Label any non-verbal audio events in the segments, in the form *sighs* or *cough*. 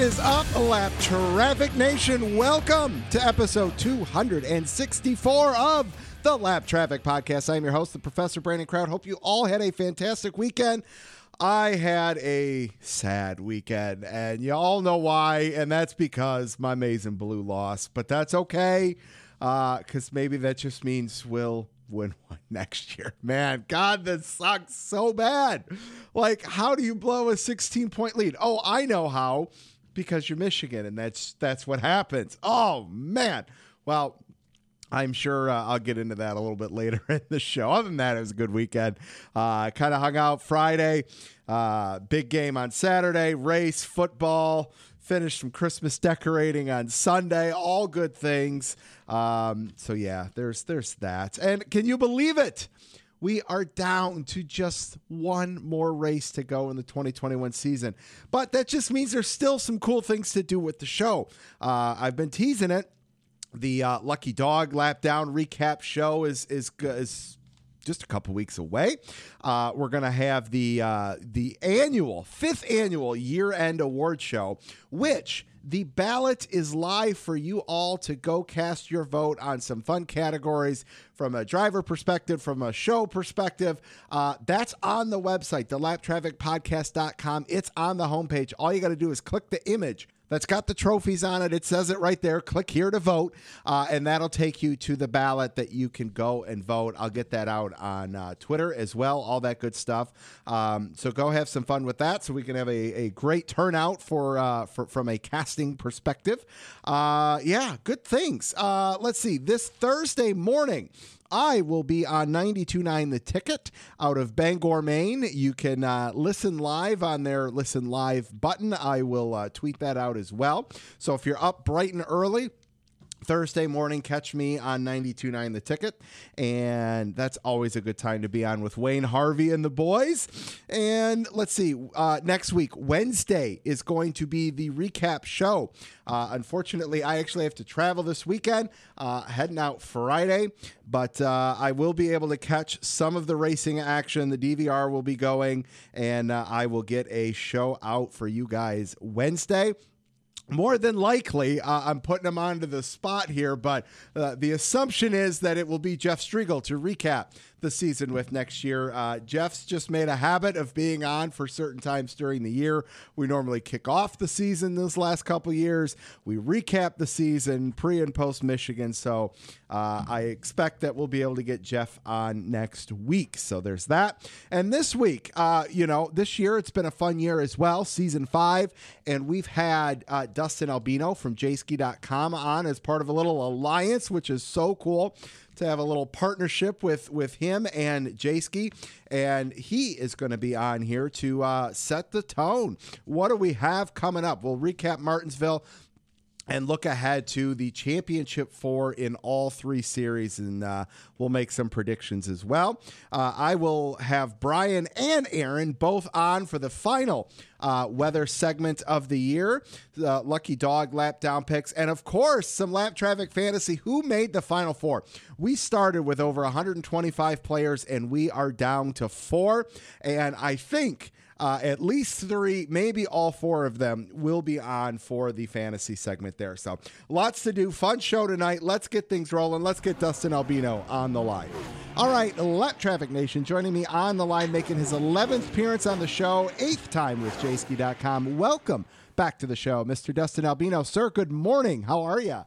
is up, Lapped Traffic Nation? Welcome to episode 264 of the Lapped Traffic Podcast. I'm your host, the Professor Brandon Kraut. Hope you all had a fantastic weekend. I had a sad weekend, and you all know why, and that's because my maize and blue lost. But that's okay, because uh, maybe that just means we'll win *laughs* one next year. Man, God, that sucks so bad. Like, how do you blow a 16 point lead? Oh, I know how, because you're Michigan, and that's that's what happens. Oh man. Well, I'm sure uh, I'll get into that a little bit later *laughs* in the show. Other than that, it was a good weekend. Uh, kind of hung out Friday. Uh, big game on Saturday. Race, football. Finished some Christmas decorating on Sunday. All good things. Um, so yeah, there's there's that. And can you believe it? We are down to just one more race to go in the 2021 season. But that just means there's still some cool things to do with the show. Uh, I've been teasing it the uh, Lucky Dog Lap Down recap show is is is just a couple weeks away. Uh, we're going to have the uh, the annual fifth annual year end award show, which the ballot is live for you all to go cast your vote on some fun categories from a driver perspective, from a show perspective. Uh, that's on the website, thelappedtrafficpodcast.com. It's on the homepage. All you got to do is click the image that's got the trophies on it. It says it right there. Click here to vote, uh, and that'll take you to the ballot that you can go and vote. I'll get that out on uh, Twitter as well, all that good stuff. Um, so go have some fun with that, so we can have a, a great turnout for, uh, for from a casting perspective. Uh, yeah, good things. Uh, let's see. This Thursday morning. I will be on 92.9 The Ticket out of Bangor, Maine. You can uh, listen live on their Listen Live button. I will uh, tweet that out as well. So if you're up bright and early, Thursday morning, catch me on 92.9 The Ticket. And that's always a good time to be on with Wayne Harvey and the boys. And let's see, uh, next week, Wednesday, is going to be the recap show. Uh, unfortunately, I actually have to travel this weekend, uh, heading out Friday, but uh, I will be able to catch some of the racing action. The DVR will be going, and uh, I will get a show out for you guys Wednesday more than likely, uh, I'm putting him onto the spot here, but uh, the assumption is that it will be Jeff Striegle to recap the season with next year. Uh, Jeff's just made a habit of being on for certain times during the year. We normally kick off the season those last couple years. We recap the season pre and post Michigan. So uh, I expect that we'll be able to get Jeff on next week. So there's that. And this week, uh, you know, this year it's been a fun year as well, season five. And we've had uh, Dustin Albino from Jayski.com on as part of a little alliance, which is so cool to have a little partnership with with him and Jayski, and he is going to be on here to uh, set the tone. What do we have coming up? We'll recap Martinsville and look ahead to the championship four in all three series, and uh, we'll make some predictions as well. Uh, I will have Brian and Aaron both on for the final uh, weather segment of the year, Lucky Dog lap down picks, and of course, some lap traffic fantasy. Who made the final four? We started with over 125 players, and we are down to four, and I think uh, at least three, maybe all four of them will be on for the fantasy segment there. So lots to do. Fun show tonight. Let's get things rolling. Let's get Dustin Albino on the line. All right, Lapped Traffic Nation joining me on the line, making his 11th appearance on the show, eighth time with Jayski.com. Welcome back to the show, Mr. Dustin Albino. Sir, good morning. How are you?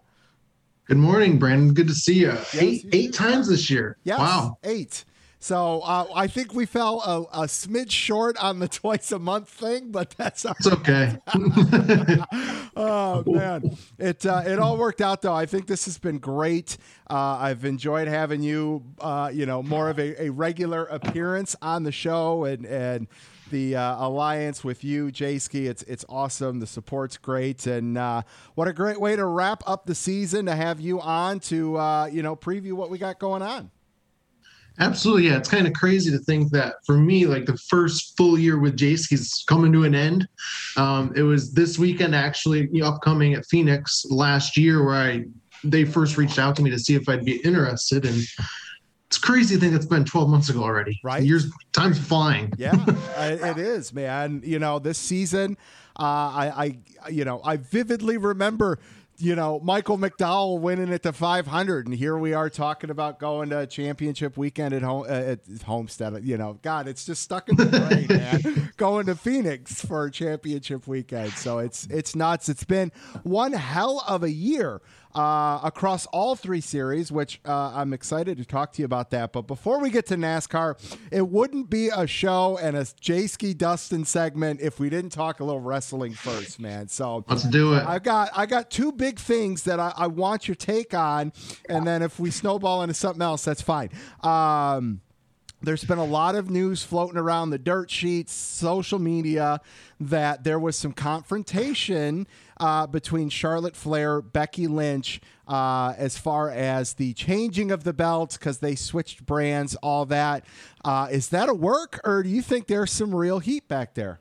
Good morning, Brandon. Good to see you. Yes, eight eight times this year. Yes, wow. Eight. So uh, I think we fell a, a, smidge short on the *laughs* twice a month thing, but that's it's okay. *laughs* oh man, it uh, it all worked out though. I think this has been great. Uh, I've enjoyed having you, uh, you know, more of a, a, regular appearance on the show and and the uh, alliance with you, Jayski. It's it's awesome. The support's great, and uh, what a great way to wrap up the season to have you on to uh, you know preview what we got going on. Absolutely, yeah. It's kind of crazy to think that for me, like the first full year with Jace, he's coming to an end. Um, it was this weekend, actually, you know, upcoming at Phoenix last year, where I they first reached out to me to see if I'd be interested, and it's crazy to think it's been 12 months ago already. Right. Years, time's flying. Yeah, *laughs* it is, man. You know, this season, uh, I, I, you know, I vividly remember, you know, Michael McDowell winning it to 500, and here we are talking about going to a championship weekend at home uh, at Homestead. You know, God, it's just stuck in the *laughs* brain, man. going to Phoenix for a championship weekend, so it's it's nuts. It's been one hell of a year uh, across all three series, which uh, I'm excited to talk to you about that. But before we get to NASCAR, it wouldn't be a show and a Jayski Dustin segment if we didn't talk a little wrestling first, man. So Let's do it. I got I got two big things that I, I want your take on, and then if we snowball into something else, that's fine. Um, there's been a lot of news floating around the dirt sheets, social media, that there was some confrontation uh, between Charlotte Flair, Becky Lynch, uh, as far as the changing of the belts because they switched brands, all that. Uh, is that a work, or do you think there's some real heat back there?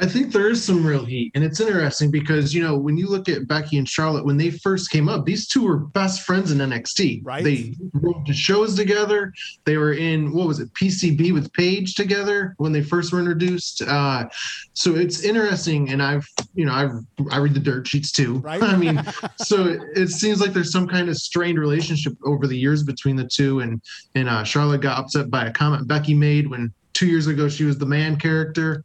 I think there is some real heat, and it's interesting because you know when you look at Becky and Charlotte when they first came up, these two were best friends in NXT. Right. They went to shows together. They were in what was it PCB with Paige together when they first were introduced. Uh, so it's interesting, and I've you know I've I read the dirt sheets too. Right. *laughs* I mean, *laughs* so it, it seems like there's some kind of strained relationship over the years between the two, and and uh, Charlotte got upset by a comment Becky made when two years ago she was the man character.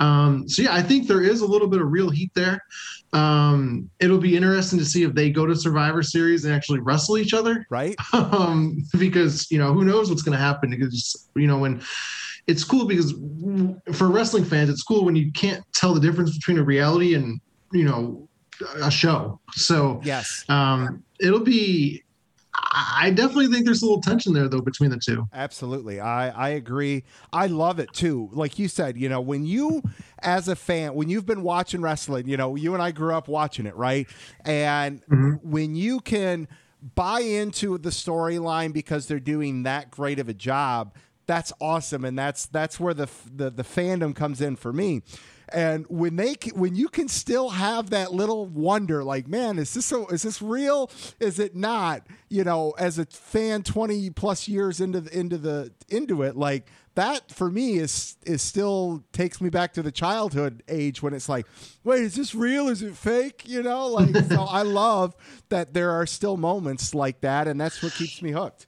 Um, so yeah, I think there is a little bit of real heat there. Um, it'll be interesting to see if they go to Survivor Series and actually wrestle each other, Right? *laughs* um, because you know who knows what's going to happen. Because you know when it's cool because for wrestling fans, it's cool when you can't tell the difference between a reality and you know a show. So Yes. um, it'll be. I definitely think there's a little tension there though between the two. Absolutely. I, I agree. I love it too. Like you said, you know, when you, as a fan, when you've been watching wrestling, you know, you and I grew up watching it, right? And mm-hmm. when you can buy into the storyline because they're doing that great of a job, that's awesome. And that's, that's where the, the, the fandom comes in for me. And when they when you can still have that little wonder, like, man, is this so, is this real? Is it not? You know, as a fan, twenty plus years into the into the into it, like that for me is is still takes me back to the childhood age when it's like, wait, is this real? Is it fake? You know, like so. *laughs* I love that there are still moments like that, and that's what keeps me hooked.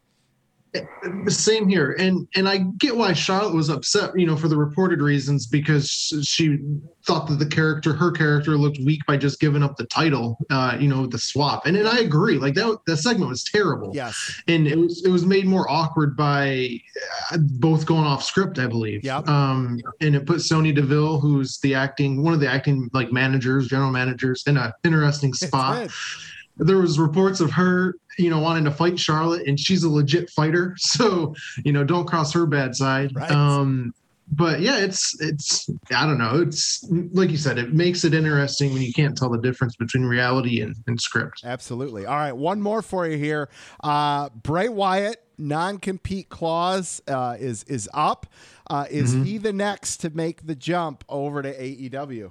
Same here, and and I get why Charlotte was upset, you know, for the reported reasons because she thought that the character, her character, looked weak by just giving up the title, uh, you know, the swap. And and I agree, like that that segment was terrible. Yes. and it was it was made more awkward by uh, both going off script, I believe. Yep. Um, and it put Sonya Deville, who's the acting one of the acting like managers, general managers, in a interesting spot. There was reports of her you know wanting to fight charlotte and she's a legit fighter *laughs* so you know don't cross her bad side Right. um but yeah it's it's i don't know it's like you said it makes it interesting when you can't tell the difference between reality and, and script Absolutely. All right, one more for you here. Uh, Bray Wyatt non-compete clause uh, is is up. Uh, is he the next to make the jump over to AEW?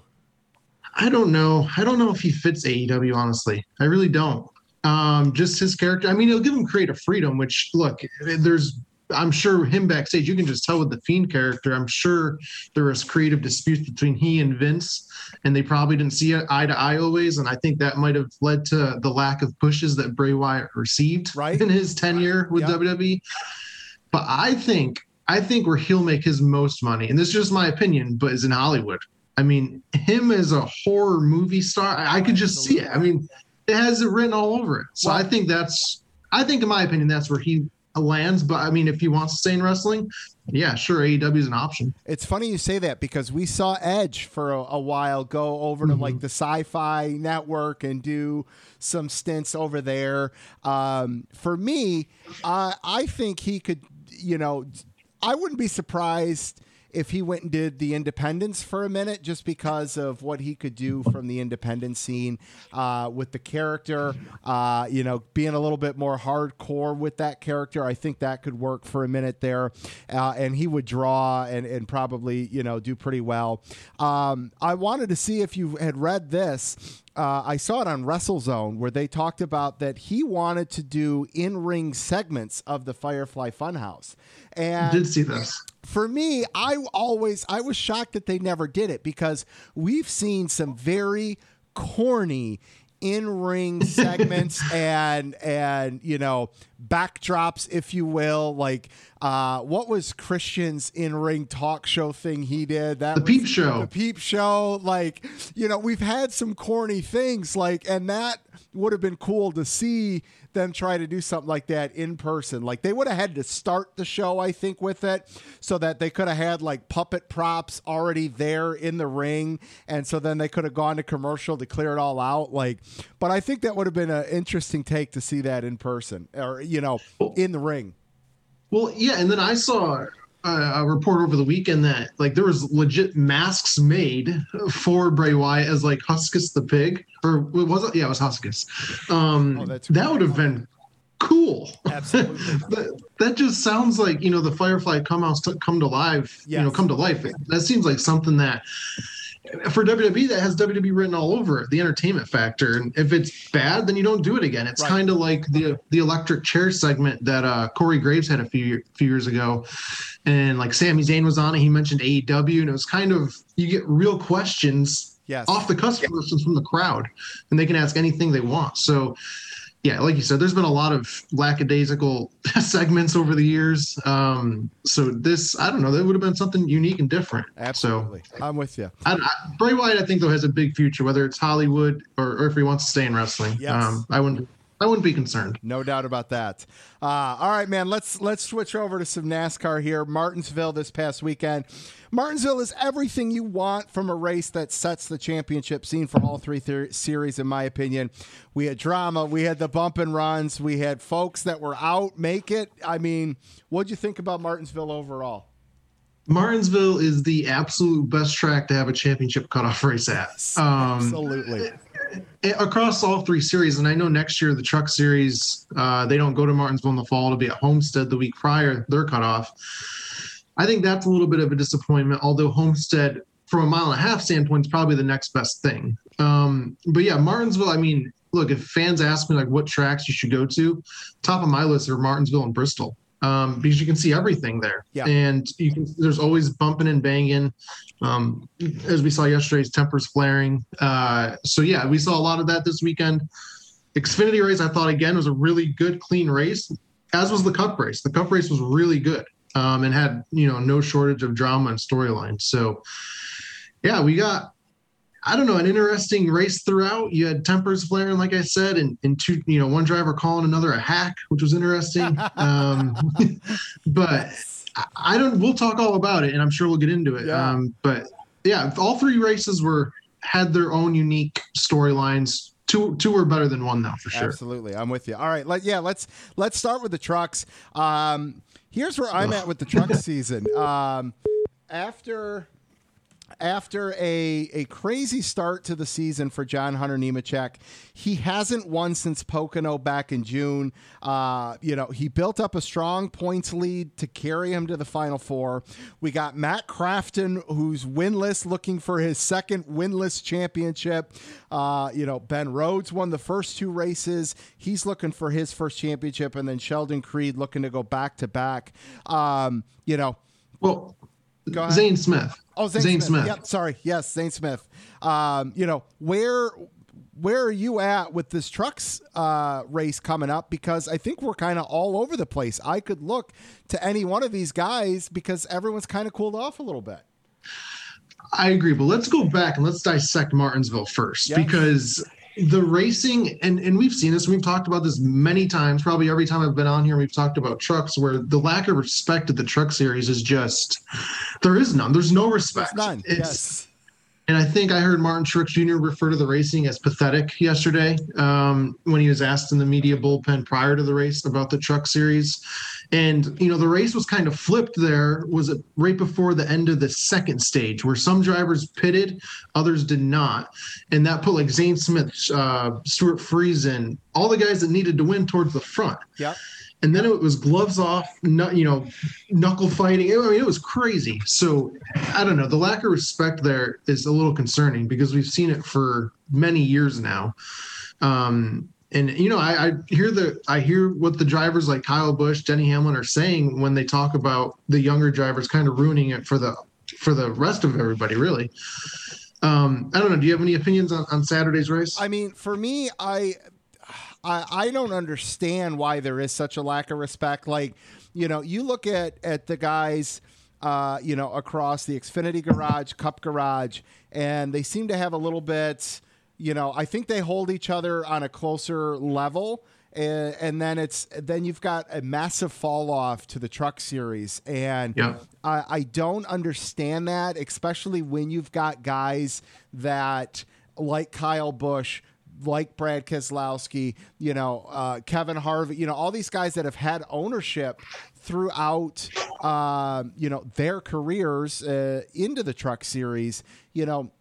I don't know. I don't know if he fits AEW, honestly. I really don't. Um, just his character. I mean, it'll give him creative freedom, which look, there's I'm sure him backstage, you can just tell with the fiend character. I'm sure there was creative disputes between he and Vince, and they probably didn't see eye to eye always. And I think that might have led to the lack of pushes that Bray Wyatt received Right. in his tenure with Yeah. WWE. But I think I think where he'll make his most money, and this is just my opinion, but is in Hollywood. I mean, him as a horror movie star, I, could just see it. I mean, it has it written all over it. So I think that's, I think in my opinion, that's where he lands. But I mean, if he wants to stay in wrestling, yeah, sure, AEW is an option. It's funny you say that because we saw Edge for a, a while go over to like the Sci-Fi Network and do some stints over there. Um, for me, uh, I think he could. You know, I wouldn't be surprised if he went and did the independents for a minute just because of what he could do from the independent scene uh, with the character uh, you know being a little bit more hardcore with that character i think that could work for a minute there. Uh, and he would draw and, and probably you know do pretty well. Um, i wanted to see if you had read this. Uh, I saw it on WrestleZone where they talked about that he wanted to do in ring segments of the Firefly Funhouse. And I did see this. For me, I always I was shocked that they never did it because we've seen some very corny in-ring segments *laughs* and and you know backdrops if you will like uh what was christian's in-ring talk show thing he did that the was peep show the peep show like you know we've had some corny things like and that would have been cool to see them try to do something like that in person. Like they would have had to start the show, I think, with it so that they could have had like puppet props already there in the ring. And so then they could have gone to commercial to clear it all out. Like, but I think that would have been an interesting take to see that in person or, you know, in the ring. Well, yeah. And then I saw a report over the weekend that like there was legit masks made for Bray Wyatt as like Huskus the pig, or was it? Yeah, it was Huskus. Um, oh, that would have been cool. Absolutely. *laughs* that, that just sounds like you know the Firefly come out come to life. Yes. You know, come to life. That seems like something that for WWE that has WWE written all over it, the entertainment factor. And if it's bad, then you don't do it again. It's right. kind of like the the electric chair segment that uh, Corey Graves had a few few years ago, and like Sami Zayn was on it. He mentioned AEW, and it was kind of you get real questions yes. off the cuff questions from the crowd, and they can ask anything they want. So yeah, like you said, there's been a lot of lackadaisical *laughs* segments over the years. Um, so this, I don't know, that would have been something unique and different. Absolutely, so, I'm with you. I, I, Bray Wyatt, I think though, has a big future, whether it's Hollywood or, or if he wants to stay in wrestling. Yes. Um, I wouldn't I wouldn't be concerned. No doubt about that. Uh, all right, man. Let's let's switch over to some NASCAR here. Martinsville this past weekend. Martinsville is everything you want from a race that sets the championship scene for all three th- series, in my opinion. We had drama. We had the bump and runs. We had folks that were out make it. I mean, what'd you think about Martinsville overall? Martinsville is the absolute best track to have a championship cutoff race at. Um, Absolutely across all three series, and I know next year the Truck Series uh, they don't go to Martinsville in the fall; to be at Homestead the week prior. They're cut off. I think that's a little bit of a disappointment. Although Homestead, from a mile and a half standpoint, is probably the next best thing. Um, but yeah, Martinsville. I mean, look, if fans ask me like what tracks you should go to, top of my list are Martinsville and Bristol um, because you can see everything there. Yeah. And you can, there's always bumping and banging. Um, as we saw yesterday's tempers flaring. Uh, so yeah, we saw a lot of that this weekend. Xfinity race, I thought again was a really good, clean race, as was the Cup race. The Cup race was really good um, and had you know no shortage of drama and storyline. So yeah, we got I don't know, an interesting race throughout. You had tempers flaring, like I said, and, and two, you know, one driver calling another a hack, which was interesting. *laughs* um, *laughs* but I, I, don't. We'll talk all about it, and I'm sure we'll get into it. Yeah. Um, but yeah, all three races were had their own unique storylines. Two two were better than one, though, for sure. Absolutely, I'm with you. All right, let yeah, let's let's start with the trucks. Um, here's where I'm at with the truck season. Um, after after a, a crazy start to the season for John Hunter Nemechek, he hasn't won since Pocono back in June. Uh, you know, he built up a strong points lead to carry him to the Final Four. We got Matt Crafton, who's winless, looking for his second winless championship. Uh, you know, Ben Rhodes won the first two races. He's looking for his first championship, and then Sheldon Creed looking to go back to back. Um, you know, well, Zane Smith. Oh, Zane, Zane Smith. Smith. Yep, sorry. Yes, Zane Smith. Um, you know, where where are you at with this trucks uh, race coming up? Because I think we're kind of all over the place. I could look to any one of these guys because everyone's kind of cooled off a little bit. I agree, but let's go back and let's dissect Martinsville first yes. because the racing and and we've seen this we've talked about this many times probably every time i've been on here we've talked about trucks where the lack of respect of the truck series is just there is none there's no respect There's none it's, yes and I think I heard Martin Truex Jr. refer to the racing as pathetic yesterday um, when he was asked in the media bullpen prior to the race about the truck series. And, you know, the race was kind of flipped there, was it right before the end of the second stage where some drivers pitted, others did not. And that put like Zane Smith, uh, Stewart Friesen, all the guys that needed to win towards the front. Yeah. and then it was gloves off, you know, knuckle fighting. I mean, it was crazy. So I don't know. The lack of respect there is a little concerning because we've seen it for many years now. Um, and you know, I, I, hear the I hear what the drivers like Kyle Busch, Denny Hamlin are saying when they talk about the younger drivers kind of ruining it for the for the rest of everybody, really. Um, I don't know. Do you have any opinions on, on Saturday's race? I mean, for me, I, I I don't understand why there is such a lack of respect. Like, you know, you look at at the guys. Uh, you know, across the Xfinity garage, Cup garage, and they seem to have a little bit, you know, I think they hold each other on a closer level. And, and, then it's then you've got a massive fall off to the truck series and yeah. I, I, don't understand that especially when you've got guys that like kyle busch like brad keselowski you know uh, kevin harvick you know all these guys that have had ownership throughout uh, you know their careers uh, into the truck series you know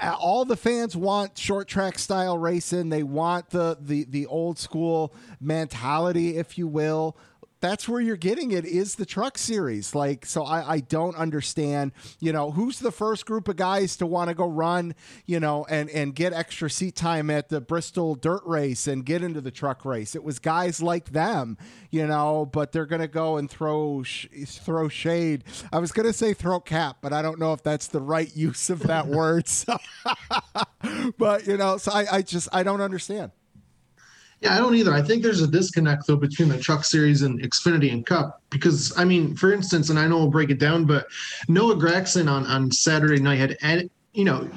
all the fans want short track style racing. They want the the the old school mentality, if you will that's where you're getting it is the truck series. Like, so I, I don't understand, you know, who's the first group of guys to want to go run, you know, and, and get extra seat time at the Bristol dirt race and get into the truck race. It was guys like them, you know, but they're going to go and throw, sh- throw shade. I was going to say throw cap, but I don't know if that's the right *laughs* use of that word. So, *laughs* but you know, so I, I just, I don't understand. Yeah, I don't either. I think there's a disconnect though between the Truck Series and Xfinity and Cup because I mean, for instance, and I know we'll break it down, but Noah Gragson on on Saturday night had you know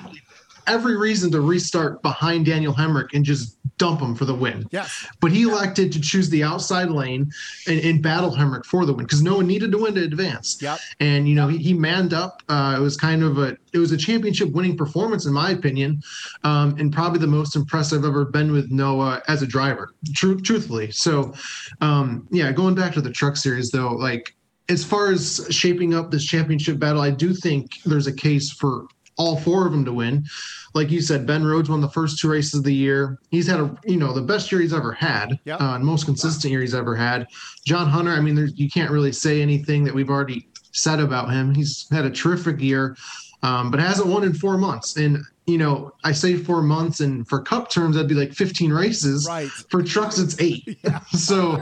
every reason to restart behind Daniel Hemric and just dump him for the win. Yes. But he elected to choose the outside lane and, and battle Hemric for the win because no one needed to win to advance. Yep. And you know he, he manned up. Uh, it was kind of a it was a championship winning performance in my opinion, um, and probably the most impressive I've ever been with Noah as a driver. True, truthfully. So, um, yeah, going back to the Truck Series though, like as far as shaping up this championship battle, I do think there's a case for all four of them to win. Like you said, Ben Rhodes won the first two races of the year. He's had a you know the best year he's ever had, yep. uh, and most consistent year he's ever had. John Hunter, I mean, you can't really say anything that we've already said about him. He's had a terrific year, um, but hasn't won in four months. And you know, I say four months, and for Cup terms, that'd be like 15 races. Right. For trucks, it's eight. *laughs* Yeah. so,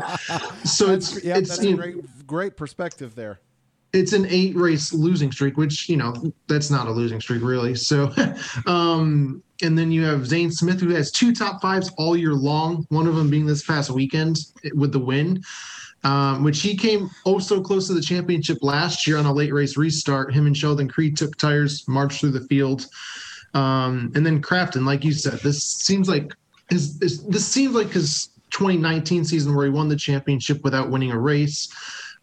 so it's yeah, it's that's a great, great perspective there it's an eight race losing streak, which you know that's not a losing streak really. So, *laughs* um, and then you have Zane Smith who has two top fives all year long. One of them being this past weekend with the win, um, which he came oh so close to the championship last year on a late race restart. Him and Sheldon Creed took tires, marched through the field, um, and then Crafton, like you said, this seems like his this, this seems like his 2019 season where he won the championship without winning a race.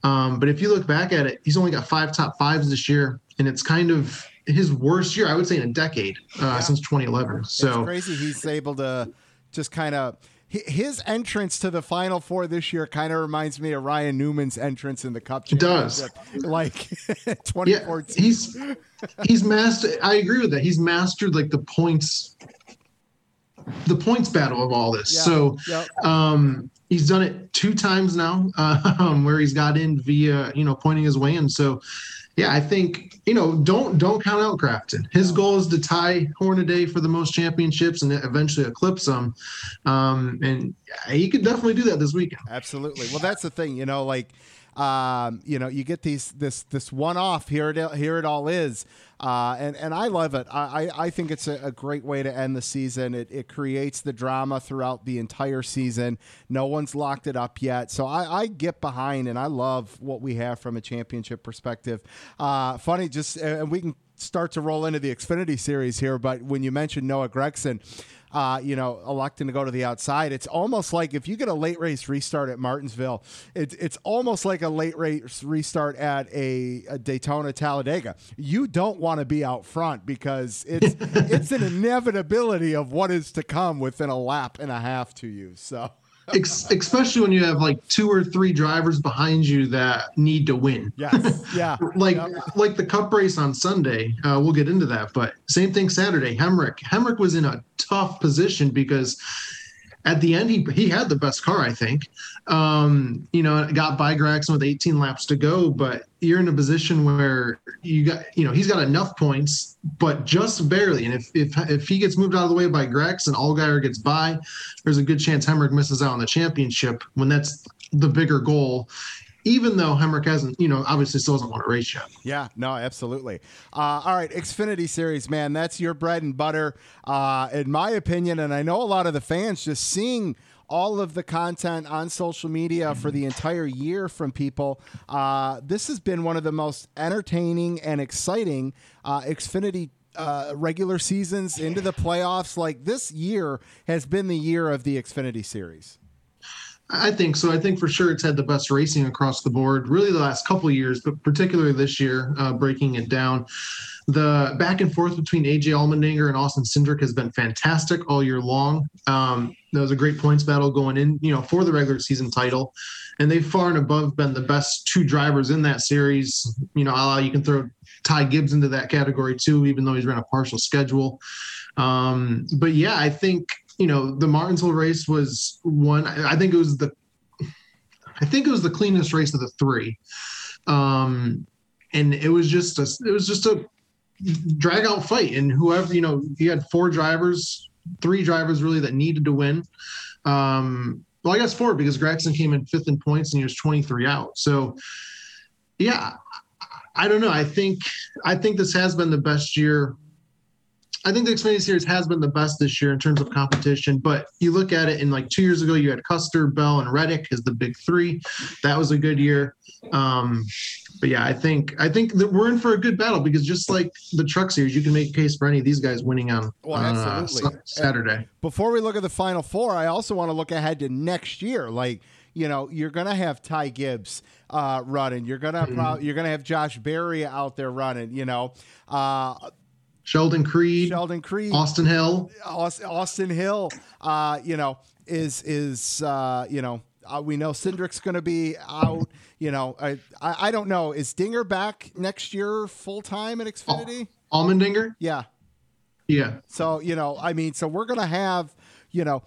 Um, but if you look back at it, he's only got five top fives this year, and it's kind of his worst year, I would say, in a decade uh, yeah. since 2011. So it's crazy he's able to just kind of his entrance to the final four this year kind of reminds me of Ryan Newman's entrance in the Cup. It does, like 2014. *laughs* Yeah, he's he's mastered. I agree with that. He's mastered like the points, the points battle of all this. Yeah. So, yep. um, he's done it two times now, *laughs* um, where he's got in via you know pointing his way in. So, yeah, I think you know don't don't count out Crafton. His goal is to tie Hornaday for the most championships and eventually eclipse him. Um, and he could definitely do that this weekend. Absolutely. Well, that's the thing, you know, like um, you know, you get these this this one off here. It here it all is, uh, and and I love it. I I think it's a, a, great way to end the season. It it creates the drama throughout the entire season. No one's locked it up yet, so I, I get behind and I love what we have from a championship perspective. Uh, funny, just and we can start to roll into the Xfinity series here, but when you mentioned Noah Gragson uh, you know, electing to go to the outside. It's almost like if you get a late race restart at Martinsville, it's it's almost like a late race restart at a, a Daytona Talladega. You don't want to be out front because it's *laughs* it's an inevitability of what is to come within a lap and a half to you. So especially when you have like two or three drivers behind you that need to win. Yes. Yeah. *laughs* like like the Cup race on Sunday. Uh, we'll get into that, but same thing Saturday. Hemric. Hemric was in a tough position because at the end, he he had the best car, I think. Um, you know, got by Gragson with 18 laps to go, but you're in a position where you got, you know, he's got enough points, but just barely. And if if if he gets moved out of the way by Gragson, Allgaier gets by, there's a good chance Hemric misses out on the championship when that's the bigger goal even though Hemric hasn't, you know, obviously still doesn't want to race yet. Yeah, no, absolutely. Uh, all right, Xfinity Series, man, that's your bread and butter, uh, in my opinion. And I know a lot of the fans just seeing all of the content on social media for the entire year from people. Uh, this has been one of the most entertaining and exciting uh, Xfinity uh, regular seasons into the playoffs. Like this year has been the year of the Xfinity Series. I think so. I think for sure it's had the best racing across the board, really the last couple years, but particularly this year, uh, breaking it down. The back and forth between AJ Allmendinger and Austin Cindric has been fantastic all year long. Um, there was a great points battle going in, you know, for the regular season title, and they've far and above been the best two drivers in that series. You know, you can throw Ty Gibbs into that category too, even though he's run a partial schedule. Um, but yeah, I think you know, the Martinsville race was one. I think it was the, I think it was the cleanest race of the three, um, and it was just a, it was just a drag out fight, and whoever you know, you had four drivers, three drivers really that needed to win. Um, well, I guess four because Gragson came in fifth in points and he was 23 out. So, yeah, I don't know. I think I think this has been the best year I think the Xfinity Series has been the best this year in terms of competition. But you look at it, in like two years ago, you had Custer, Bell, and Reddick as the big three. That was a good year. Um, but yeah, I think I think that we're in for a good battle because just like the Truck Series, you can make a case for any of these guys winning on, well, uh, Saturday. Before we look at the Final Four, I also want to look ahead to next year. Like you know, you're gonna have Ty Gibbs uh, running. You're gonna mm-hmm. pro- you're gonna have Josh Berry out there running. You know, uh, Sheldon Creed, Sheldon Creed, Austin Hill, Austin Hill. Uh, you know, is is uh, you know uh, we know Cindric's going to be out. You know, I, I, I don't know. Is Dinger back next year full time at Xfinity? Al- Allmendinger? Yeah. Yeah. So you know, I mean, so we're going to have you know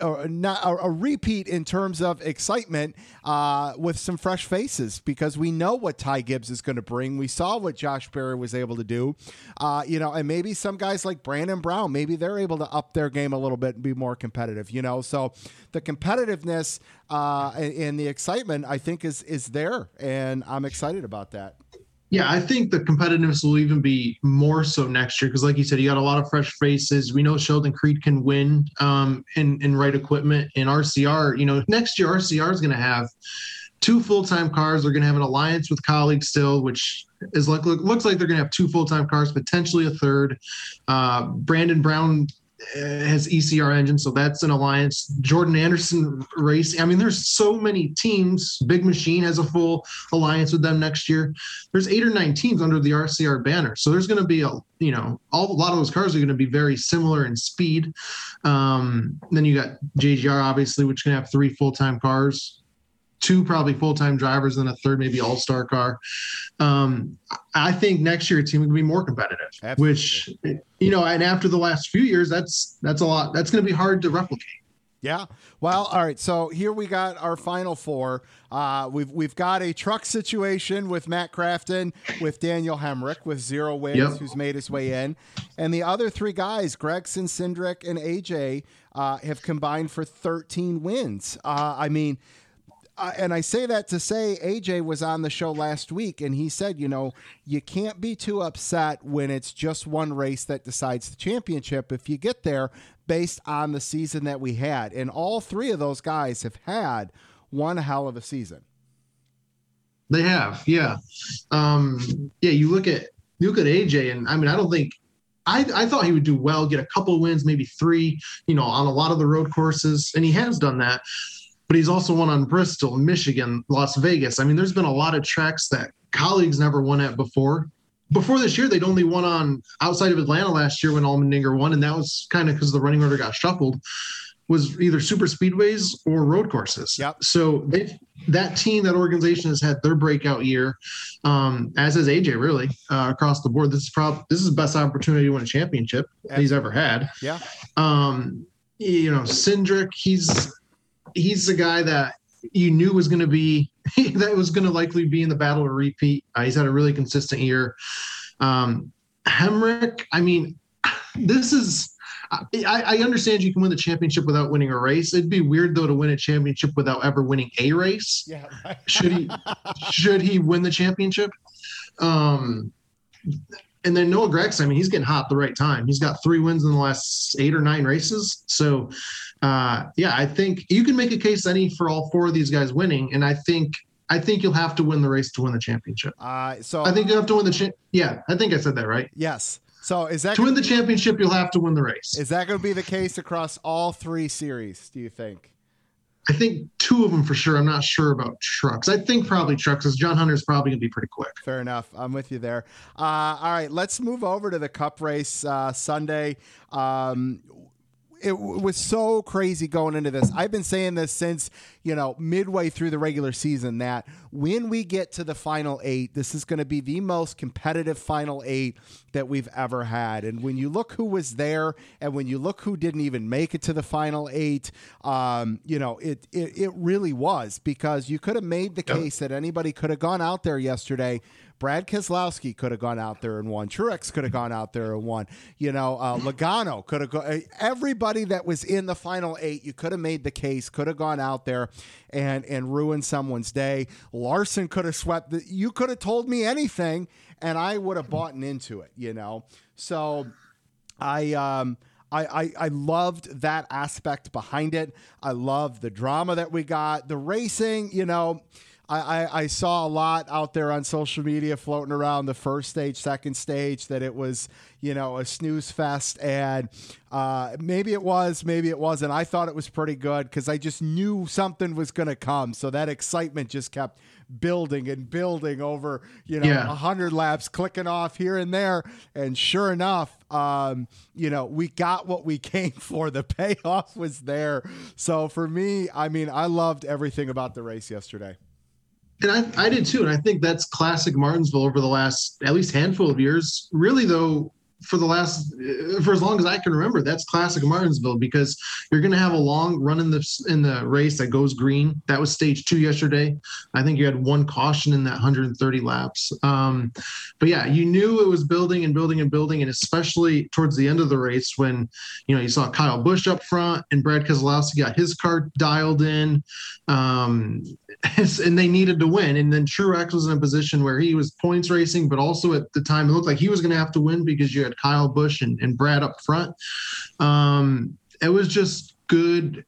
a, not a, repeat in terms of excitement uh, with some fresh faces because we know what Ty Gibbs is going to bring. We saw what Josh Berry was able to do, uh, you know, and maybe some guys like Brandon Brown, maybe they're able to up their game a little bit and be more competitive, you know. So the competitiveness uh, and, and the excitement, I think, is is there, and I'm excited about that. Yeah, I think the competitiveness will even be more so next year because, like you said, you got a lot of fresh faces. We know Sheldon Creed can win um, in in right equipment. In RCR, you know, next year RCR is going to have two full time cars. They're going to have an alliance with Kaulig's still, which is like look, looks like they're going to have two full time cars, potentially a third. Uh, Brandon Brown has ECR engine, so that's an alliance. Jordan Anderson race. I mean, there's so many teams. Big Machine has a full alliance with them next year. There's eight or nine teams under the RCR banner, so there's going to be a you know all a lot of those cars are going to be very similar in speed. Um, then you got JGR obviously, which can have three full time cars two probably full-time drivers and a third maybe all-star car um, i think next year team will be more competitive Absolutely. which you know and after the last few years that's that's a lot that's going to be hard to replicate yeah. Well, all right. So here we got our final four. Uh, we've we've got a truck situation with Matt Crafton, with Daniel Hemric, with zero wins, yep. who's made his way in, and the other three guys, Gragson, Cindric, and AJ, uh, have combined for 13 wins. Uh, I mean, uh, and I say that to say AJ was on the show last week and he said, you know, you can't be too upset when it's just one race that decides the championship if you get there based on the season that we had. And all three of those guys have had one hell of a season. They have, yeah. Um, yeah, you look at you look at AJ and I mean I don't think I, I thought he would do well, get a couple wins, maybe three, you know, on a lot of the road courses, and he has done that but he's also won on Bristol, Michigan, Las Vegas. I mean, there's been a lot of tracks that Kaulig's never won at before. Before this year, they'd only won on outside of Atlanta last year when Allmendinger won, and that was kind of because the running order got shuffled. Was either super speedways or road courses. Yep. So they that team, that organization has had their breakout year, um, as has AJ really uh, across the board. This is probably this is the best opportunity to win a championship Absolutely. he's ever had. Yeah. Um, you know, Cindric, he's he's the guy that you knew was going to be *laughs* that was going to likely be in the battle to repeat. Uh, he's had a really consistent year. Um, Hemric, I mean, *sighs* this is. I, I understand you can win the championship without winning a race. It'd be weird though to win a championship without ever winning a race. Yeah. Right. Should he *laughs* should he win the championship? Um, and then Noah Gragson, I mean, he's getting hot at the right time. He's got three wins in the last eight or nine races. So, uh, yeah, I think you can make a case any for all four of these guys winning, and I think I think you'll have to win the race to win the championship. Uh, so I think you have to win the cha- yeah. I think I said that right. yes. So is that To win the championship, you'll have to win the race. is that going to be the case across all three series? Do you think? I think two of them for sure. I'm not sure about trucks. I think probably trucks, because John Hunter's probably gonna be pretty quick. Fair enough. I'm with you there. Uh, all right, let's move over to the Cup race uh, Sunday. Um, it was so crazy going into this. I've been saying this since you know midway through the regular season that when we get to the final eight, this is going to be the most competitive final eight that we've ever had. And when you look who was there, and when you look who didn't even make it to the final eight, um, you know it, it it really was because you could have made the Yep. case that anybody could have gone out there yesterday. Brad Keselowski could have gone out there and won. Truex could have gone out there and won. You know, uh, *laughs* Logano could have gone. Everybody that was in the final eight, you could have made the case, could have gone out there and and ruined someone's day. Larson could have swept. The, you could have told me anything, and I would have bought into it. You know, so I um I, I I loved that aspect behind it. I love the drama that we got, the racing. You know, I, I I saw a lot out there on social media floating around the first stage, second stage that it was you know a snooze fest, and uh, maybe it was, maybe it wasn't. I thought it was pretty good because I just knew something was going to come, so that excitement just kept building and building over you know a Yeah. hundred laps clicking off here and there. And sure enough um you know we got what we *laughs* came for. The payoff was there. So for me i mean i loved everything about the race yesterday And I, I did too. And I think that's classic Martinsville over the last at least handful of years. Really, though, for the last for as long as I can remember, that's classic Martinsville because you're going to have a long run in the in the race that goes green. That was stage two yesterday. I think you had one caution in that 130 laps. Um, but yeah, you knew it was building and building and building, and especially towards the end of the race when you know you saw Kyle Busch up front and Brad Keselowski got his car dialed in. Um, *laughs* and they needed to win. And then Truex was in a position where he was points racing, but also at the time it looked like he was going to have to win because you had Kyle Busch and, and Brad up front. Um, it was just good,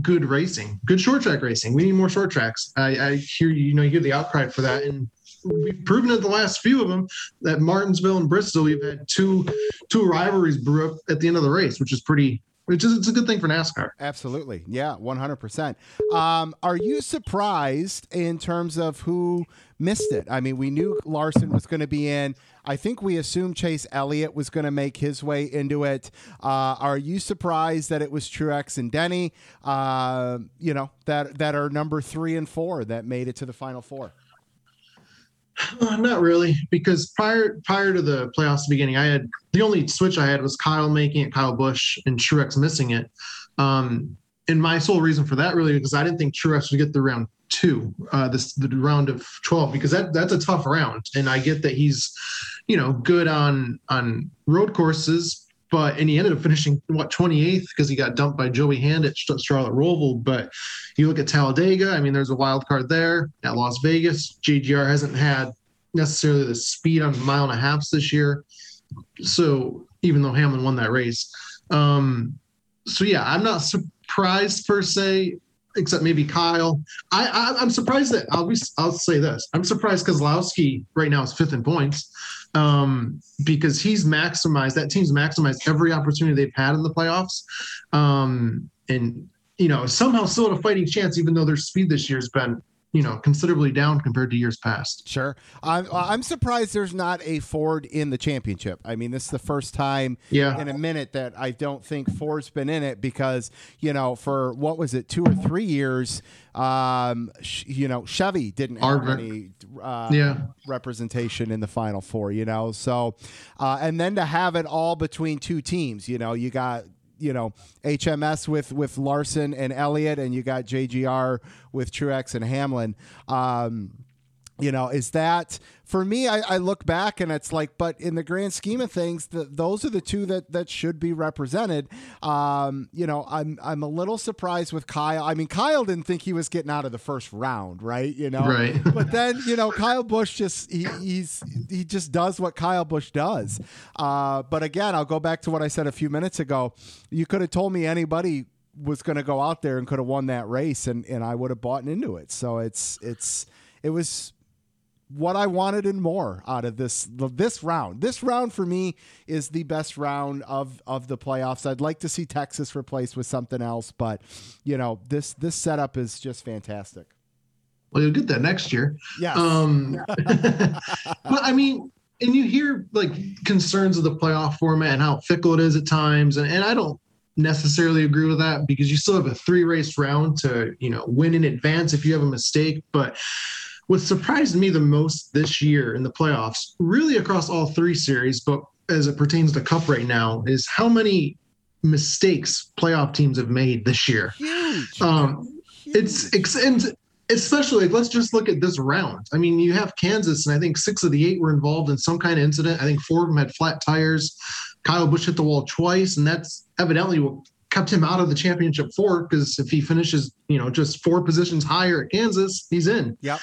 good racing, good short track racing. We need more short tracks. I, I hear you know you hear the outcry for that, and we've proven it the last few of them that Martinsville and Bristol we've had two two rivalries brew up at the end of the race, which is pretty. Which is it's a good thing for NASCAR. absolutely yeah 100% um are you surprised in terms of who missed it i mean we knew larson was going to be in i think we assumed chase elliott was going to make his way into it. Uh are you surprised that it was truex and denny? Uh you know that that are number three and four that made it to the final four? Uh, not really, because prior prior to the playoffs beginning, I had the only switch I had was Kyle making it, Kyle Busch, and Truex missing it. Um, and my sole reason for that really because I didn't think Truex would get the round two, uh, this the round of twelve, because that that's a tough round, and I get that he's, you know, good on on road courses. But and he ended up finishing what 28th because he got dumped by Joey Hand at Charlotte Roval. But you look at Talladega, I mean, there's a wild card there at Las Vegas. JGR hasn't had necessarily the speed on mile and a half this year. So even though Hamlin won that race, um, so yeah, I'm not surprised per se, except maybe Kyle. I, I I'm surprised that I'll be I'll say this. I'm surprised Keselowski right now is fifth in points um, because he's maximized that team's maximized every opportunity they've had in the playoffs, um, and you know somehow still had a fighting chance even though their speed this year has been you know considerably down compared to years past. Sure. I'm, I'm surprised there's not a Ford in the championship. I mean, this is the first time Yeah. in a minute that I don't think Ford's been in it because, you know, for what was it, two or three years, um, sh- you know, Chevy didn't have any uh, Yeah. representation in the final four, you know. So, uh, and then to have it all between two teams, you know, you got you know HMS with with Larson and Elliott, and you got JGR with Truex and Hamlin. Um, you know, is that for me? I, I, look back and it's like, but in the grand scheme of things, the, those are the two that that should be represented. Um, you know, I'm I'm a little surprised with Kyle. I mean, Kyle didn't think he was getting out of the first round, right? You know, right. *laughs* but then you know, Kyle Busch just he, he's he just does what Kyle Busch does. Uh, but again, I'll go back to what I said a few minutes ago. You could have told me anybody was going to go out there and could have won that race, and and I would have bought into it. So it's it's it was what I wanted and more out of this this round. This round for me is the best round of of the playoffs. I'd like to see Texas replaced with something else, but you know this this setup is just fantastic. Well, you'll get that next year. Yeah. Um, *laughs* but I mean, and you hear like concerns of the playoff format and how fickle it is at times, and, and I don't necessarily agree with that because you still have a three race round to you know win in advance if you have a mistake, but what surprised me the most this year in the playoffs, really across all three series, but as it pertains to Cup right now, is how many mistakes playoff teams have made this year. Huge. Um, Huge. It's and especially like let's just look at this round. I mean, you have Kansas, and I think six of the eight were involved in some kind of incident. I think four of them had flat tires. Kyle Busch hit the wall twice, and that's evidently what kept him out of the championship four because if he finishes, you know, just four positions higher at Kansas, he's in. Yep.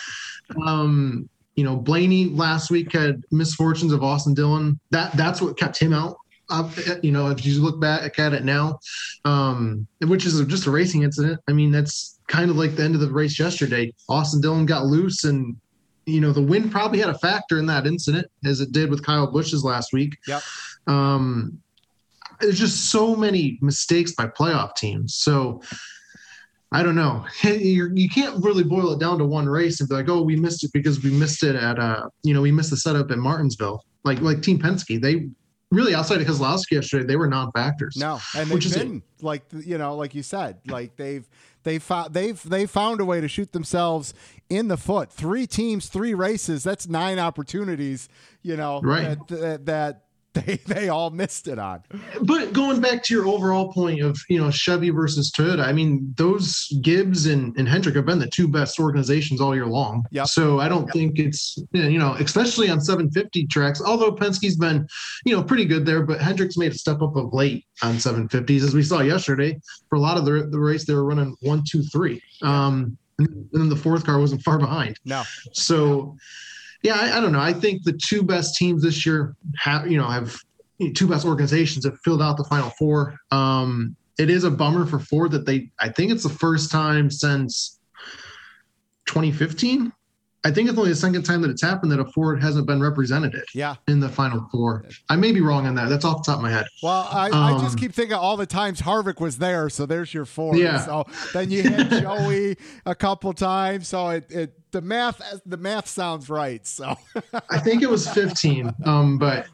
Um, you know, Blaney last week had misfortunes of Austin Dillon. That that's what kept him out. Uh, you know, if you look back at it now, um, which is just a racing incident. I mean, that's kind of like the end of the race yesterday. Austin Dillon got loose, and you know, the wind probably had a factor in that incident, as it did with Kyle Busch's last week. Yep. Um, there's just so many mistakes by playoff teams. So I don't know. *laughs* You're, you can not really boil it down to one race and be like, oh, we missed it because we missed it at, uh, you know, we missed the setup at Martinsville. Like like Team Penske, they really outside of Keselowski yesterday, they were non-factors. No, and they've been like you know, like you said, like they've they found they've they found a way to shoot themselves in the foot. Three teams, three races. That's nine opportunities. You know, right. that, that, that they they all missed it on. But going back to your overall point of you know Chevy versus Toyota, I mean those Gibbs and, and Hendrick have been the two best organizations all year long. Yeah. So I don't yep. think it's you know especially on 750 tracks. Although Penske's been you know pretty good there, but Hendrick's made a step up of late on 750s as we saw yesterday. For a lot of the the race, they were running one, two, three. Um, and then the fourth car wasn't far behind. No. So yeah, I, I, don't know. I think the two best teams this year have, you know, have two best organizations have filled out the final four. Um, it is a bummer for Ford that they, I think it's the first time since 2015 I think it's only the second time that it's happened that a Ford hasn't been represented. Yeah. In the final four. I may be wrong on that. That's off the top of my head. Well, I, um, I just keep thinking all the times Harvick was there, so there's your four. Yeah. So then you had Joey a couple times. So it, it the math the math sounds right. So *laughs* I think it was 15. Um, but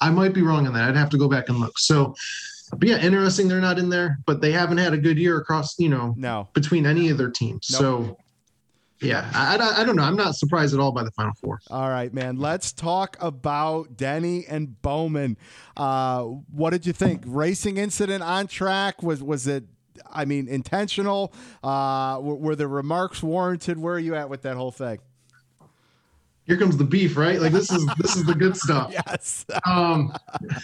I might be wrong on that. I'd have to go back and look. So but yeah, interesting they're not in there, but they haven't had a good year across, you know, no between any of their teams. Nope. So yeah, I, I, I, don't know. I'm not surprised at all by the final four. All right, man. Let's talk about Denny and Bowman. Uh, what did you think? Racing incident on track was was it? I mean, intentional? Uh, were, were the remarks warranted? Where are you at with that whole thing? Here comes the beef, right? Like this is this is the good *laughs* stuff. yes. um,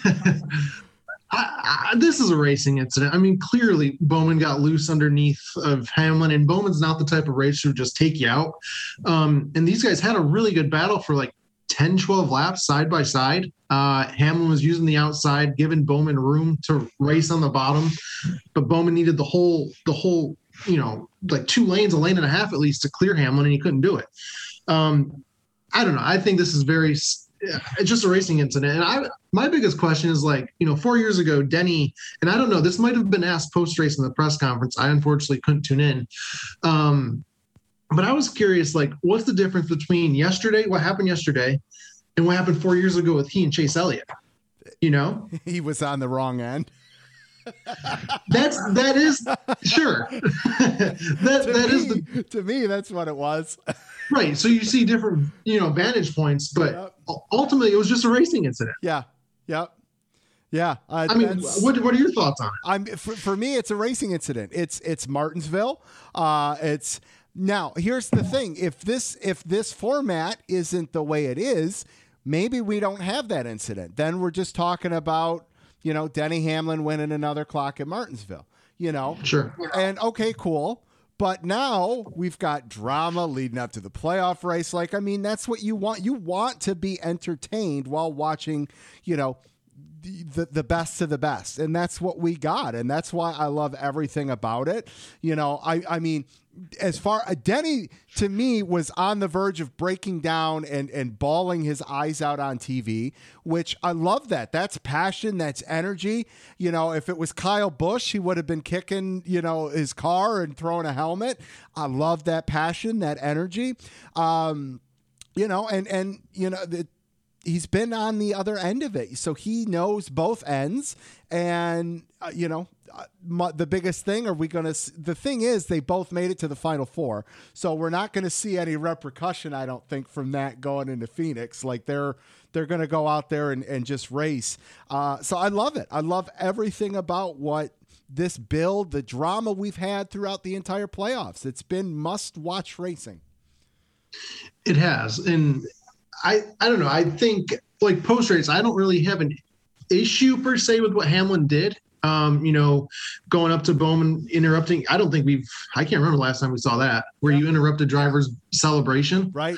*laughs* I, I, this is a racing incident. I mean, clearly Bowman got loose underneath of Hamlin, and Bowman's not the type of racer to just take you out. Um, and these guys had a really good battle for like 10, 12 laps side by side. Uh, Hamlin was using the outside, giving Bowman room to race on the bottom, but Bowman needed the whole, the whole, you know, like two lanes, a lane and a half at least to clear Hamlin, and he couldn't do it. Um, I don't know. I think this is very it's just a racing incident. And I, my biggest question is like, you know, four years ago, Denny, and I don't know, this might have been asked post race in the press conference. I unfortunately couldn't tune in. Um, but I was curious, like, what's the difference between yesterday, what happened yesterday, and what happened four years ago with he and Chase Elliott? You know, *laughs* he was on the wrong end. *laughs* that's that is sure. *laughs* that to that me, is the to me that's what it was. right. So you see different, you know, vantage points, but yep. Ultimately it was just a racing incident. Yeah. Yep. Yeah, uh, I mean, what what are your thoughts on it? I'm for, for me it's a racing incident. It's it's Martinsville. Uh it's now here's the thing. If this if this format isn't the way it is, maybe we don't have that incident. Then we're just talking about, you know, Denny Hamlin winning another clock at Martinsville. You know? Sure. And okay, cool. But now we've got drama leading up to the playoff race. Like, I mean, that's what you want. You want to be entertained while watching, you know, the, the, best of the best. And that's what we got. And that's why I love everything about it. You know, I, I mean, as far uh, Denny to me was on the verge of breaking down and and bawling his eyes out on TV, which I love that. That's passion, that's energy. You know, if it was Kyle Busch, he would have been kicking, you know, his car and throwing a helmet. I love that passion, that energy. Um, you know, and and you know, the, he's been on the other end of it, so he knows both ends. And uh, you know, mu- the biggest thing are we going to? The thing is, they both made it to the final four, so we're not going to see any repercussion. I don't think from that going into Phoenix. Like they're they're going to go out there and, and just race. Uh, so I love it. I love everything about what this build, the drama we've had throughout the entire playoffs. It's been must watch racing. It has, and I I don't know. I think like post race, I don't really have an issue per se with what Hamlin did. Um, you know, going up to Bowman, interrupting. I don't think we've. I can't remember the last time we saw that where you interrupted driver's celebration. Right?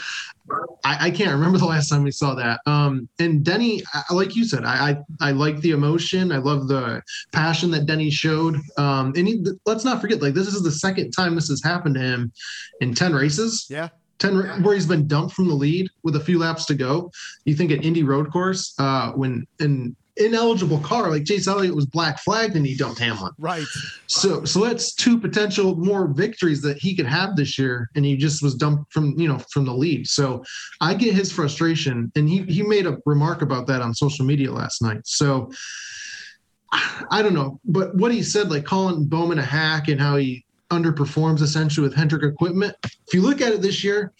I, I can't remember the last time we saw that. Um, and Denny, I, like you said, I, I I like the emotion. I love the passion that Denny showed. Um, and he, let's not forget, like this is the second time this has happened to him in ten races. Yeah. 10 where he's been dumped from the lead with a few laps to go. You think at Indy Road Course, uh, when an ineligible car like Chase Elliott was black flagged and he dumped Hamlin. Right. So so that's two potential more victories that he could have this year, and he just was dumped from you know from the lead. So I get his frustration, and he he made a remark about that on social media last night. So I don't know, but what he said, like calling Bowman a hack and how he underperforms essentially with Hendrick equipment. If you look at it this year,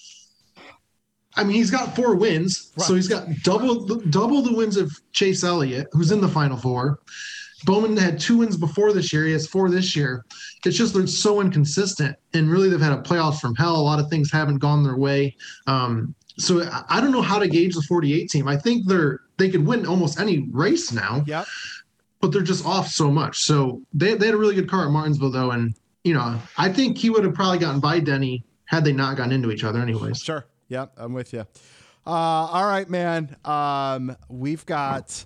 I mean he's got four wins, so he's got double the, double the wins of Chase Elliott, who's in the final four. Bowman had two wins before this year. He has four this year. It's just they're so inconsistent, and really they've had a playoffs from hell. A lot of things haven't gone their way. Um, so I- don't know how to gauge the 48 team. I think they're they could win almost any race now, Yep. but they're just off so much. So they they had a really good car at Martinsville though, and you know I think he would have probably gotten by Denny had they not gotten into each other anyways. Sure. Yep. I'm with you. Uh, all right, man. Um, we've got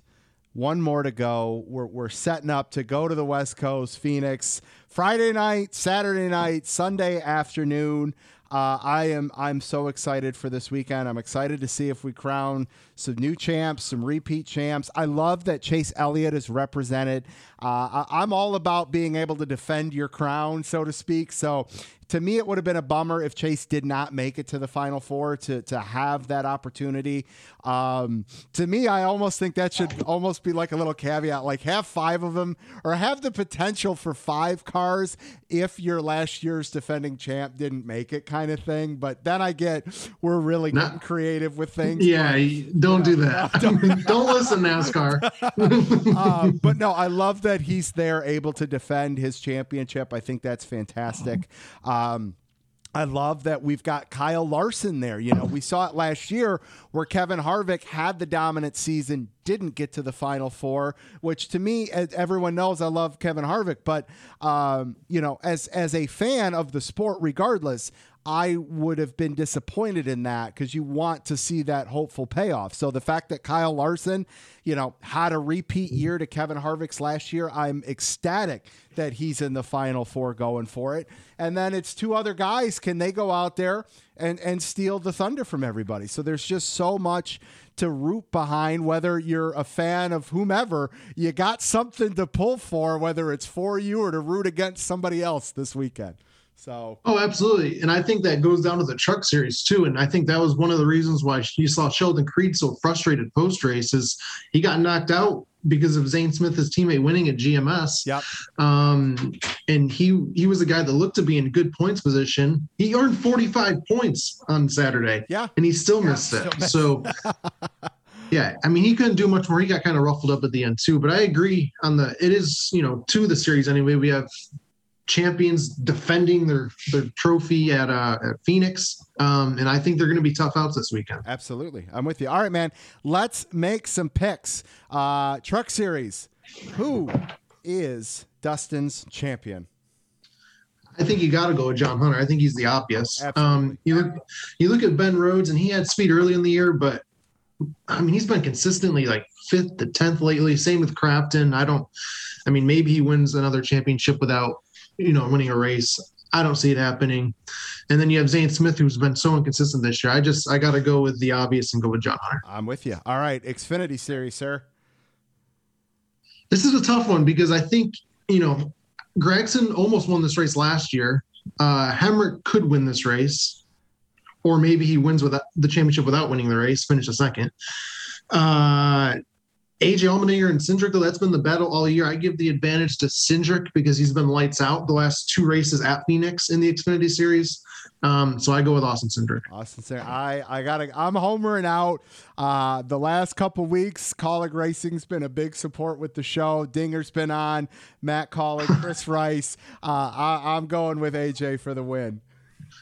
one more to go. We're, we're setting up to go to the West Coast, Phoenix, Friday night, Saturday night, Sunday afternoon. Uh, I am I'm so excited for this weekend. I'm excited to see if we crown some new champs, some repeat champs. I love that Chase Elliott is represented. Uh, I, I'm all about being able to defend your crown, so to speak. So to me, it would have been a bummer if Chase did not make it to the Final Four to to have that opportunity. Um, to me, I almost think that should almost be like a little caveat, like have five of them or have the potential for five cars if your last year's defending champ didn't make it, kind of thing. But then I get we're really not, getting creative with things. Yeah, you- don't do that. *laughs* *laughs* don't listen, NASCAR. uh, *laughs* but no, I love that he's there able to defend his championship. I think that's fantastic. Um, I love that we've got Kyle Larson there. You know, we saw it last year where Kevin Harvick had the dominant season, didn't get to the final four, which to me, as everyone knows, I love Kevin Harvick. But um, you know, as as a fan of the sport, regardless, I would have been disappointed in that because you want to see that hopeful payoff. So the fact that Kyle Larson, you know, had a repeat year to Kevin Harvick's last year, I'm ecstatic that he's in the final four going for it. And then it's two other guys. Can they go out there and, and steal the thunder from everybody? So there's just so much to root behind, whether you're a fan of whomever, you got something to pull for, whether it's for you or to root against somebody else this weekend. So Oh, absolutely. And I think that goes down to the truck series too. And I think that was one of the reasons why you saw Sheldon Creed so frustrated post race is he got knocked out because of Zane Smith, his teammate, winning at GMS. Yep. Um, and he he was a guy that looked to be in good points position. He earned 45 points on Saturday. Yeah. And he still missed Still it. missed So *laughs* Yeah, I mean he couldn't do much more. He got kind of ruffled up at the end too. But I agree on the. It is you know to the series anyway. We have champions defending their their trophy at uh at Phoenix, um, and I think they're going to be tough outs this weekend. Absolutely, I'm with you. All right, man. Let's make some picks. Uh, truck series. Who is Dustin's champion? I think you got to go with John Hunter. I think he's the obvious. Um, you look, you look at Ben Rhodes, and he had speed early in the year, but I mean, he's been consistently like fifth to tenth lately. Same with Crafton. I don't. I mean, maybe he wins another championship without, you know, winning a race. I don't see it happening. And then you have Zane Smith, who's been so inconsistent this year. I just, I got to go with the obvious and go with John Hunter. I'm with you. All right, Xfinity series, sir. This is a tough one because I think, you know, Gragson almost won this race last year. Uh, Hemric could win this race, or maybe he wins with the championship without winning the race, finish a second. Uh, AJ Allmendinger and Cindric, though, that's been the battle all year. I give the advantage to Cindric because he's been lights out the last two races at Phoenix in the Xfinity Series. Um, so I go with Austin Cindric. Austin Cindric. I I gotta. I'm homering out. Uh, the last couple weeks, Kaulig Racing's been a big support with the show. Dinger's been on. Matt Kaulig, Chris *laughs* Rice. Uh, I, I'm going with AJ for the win.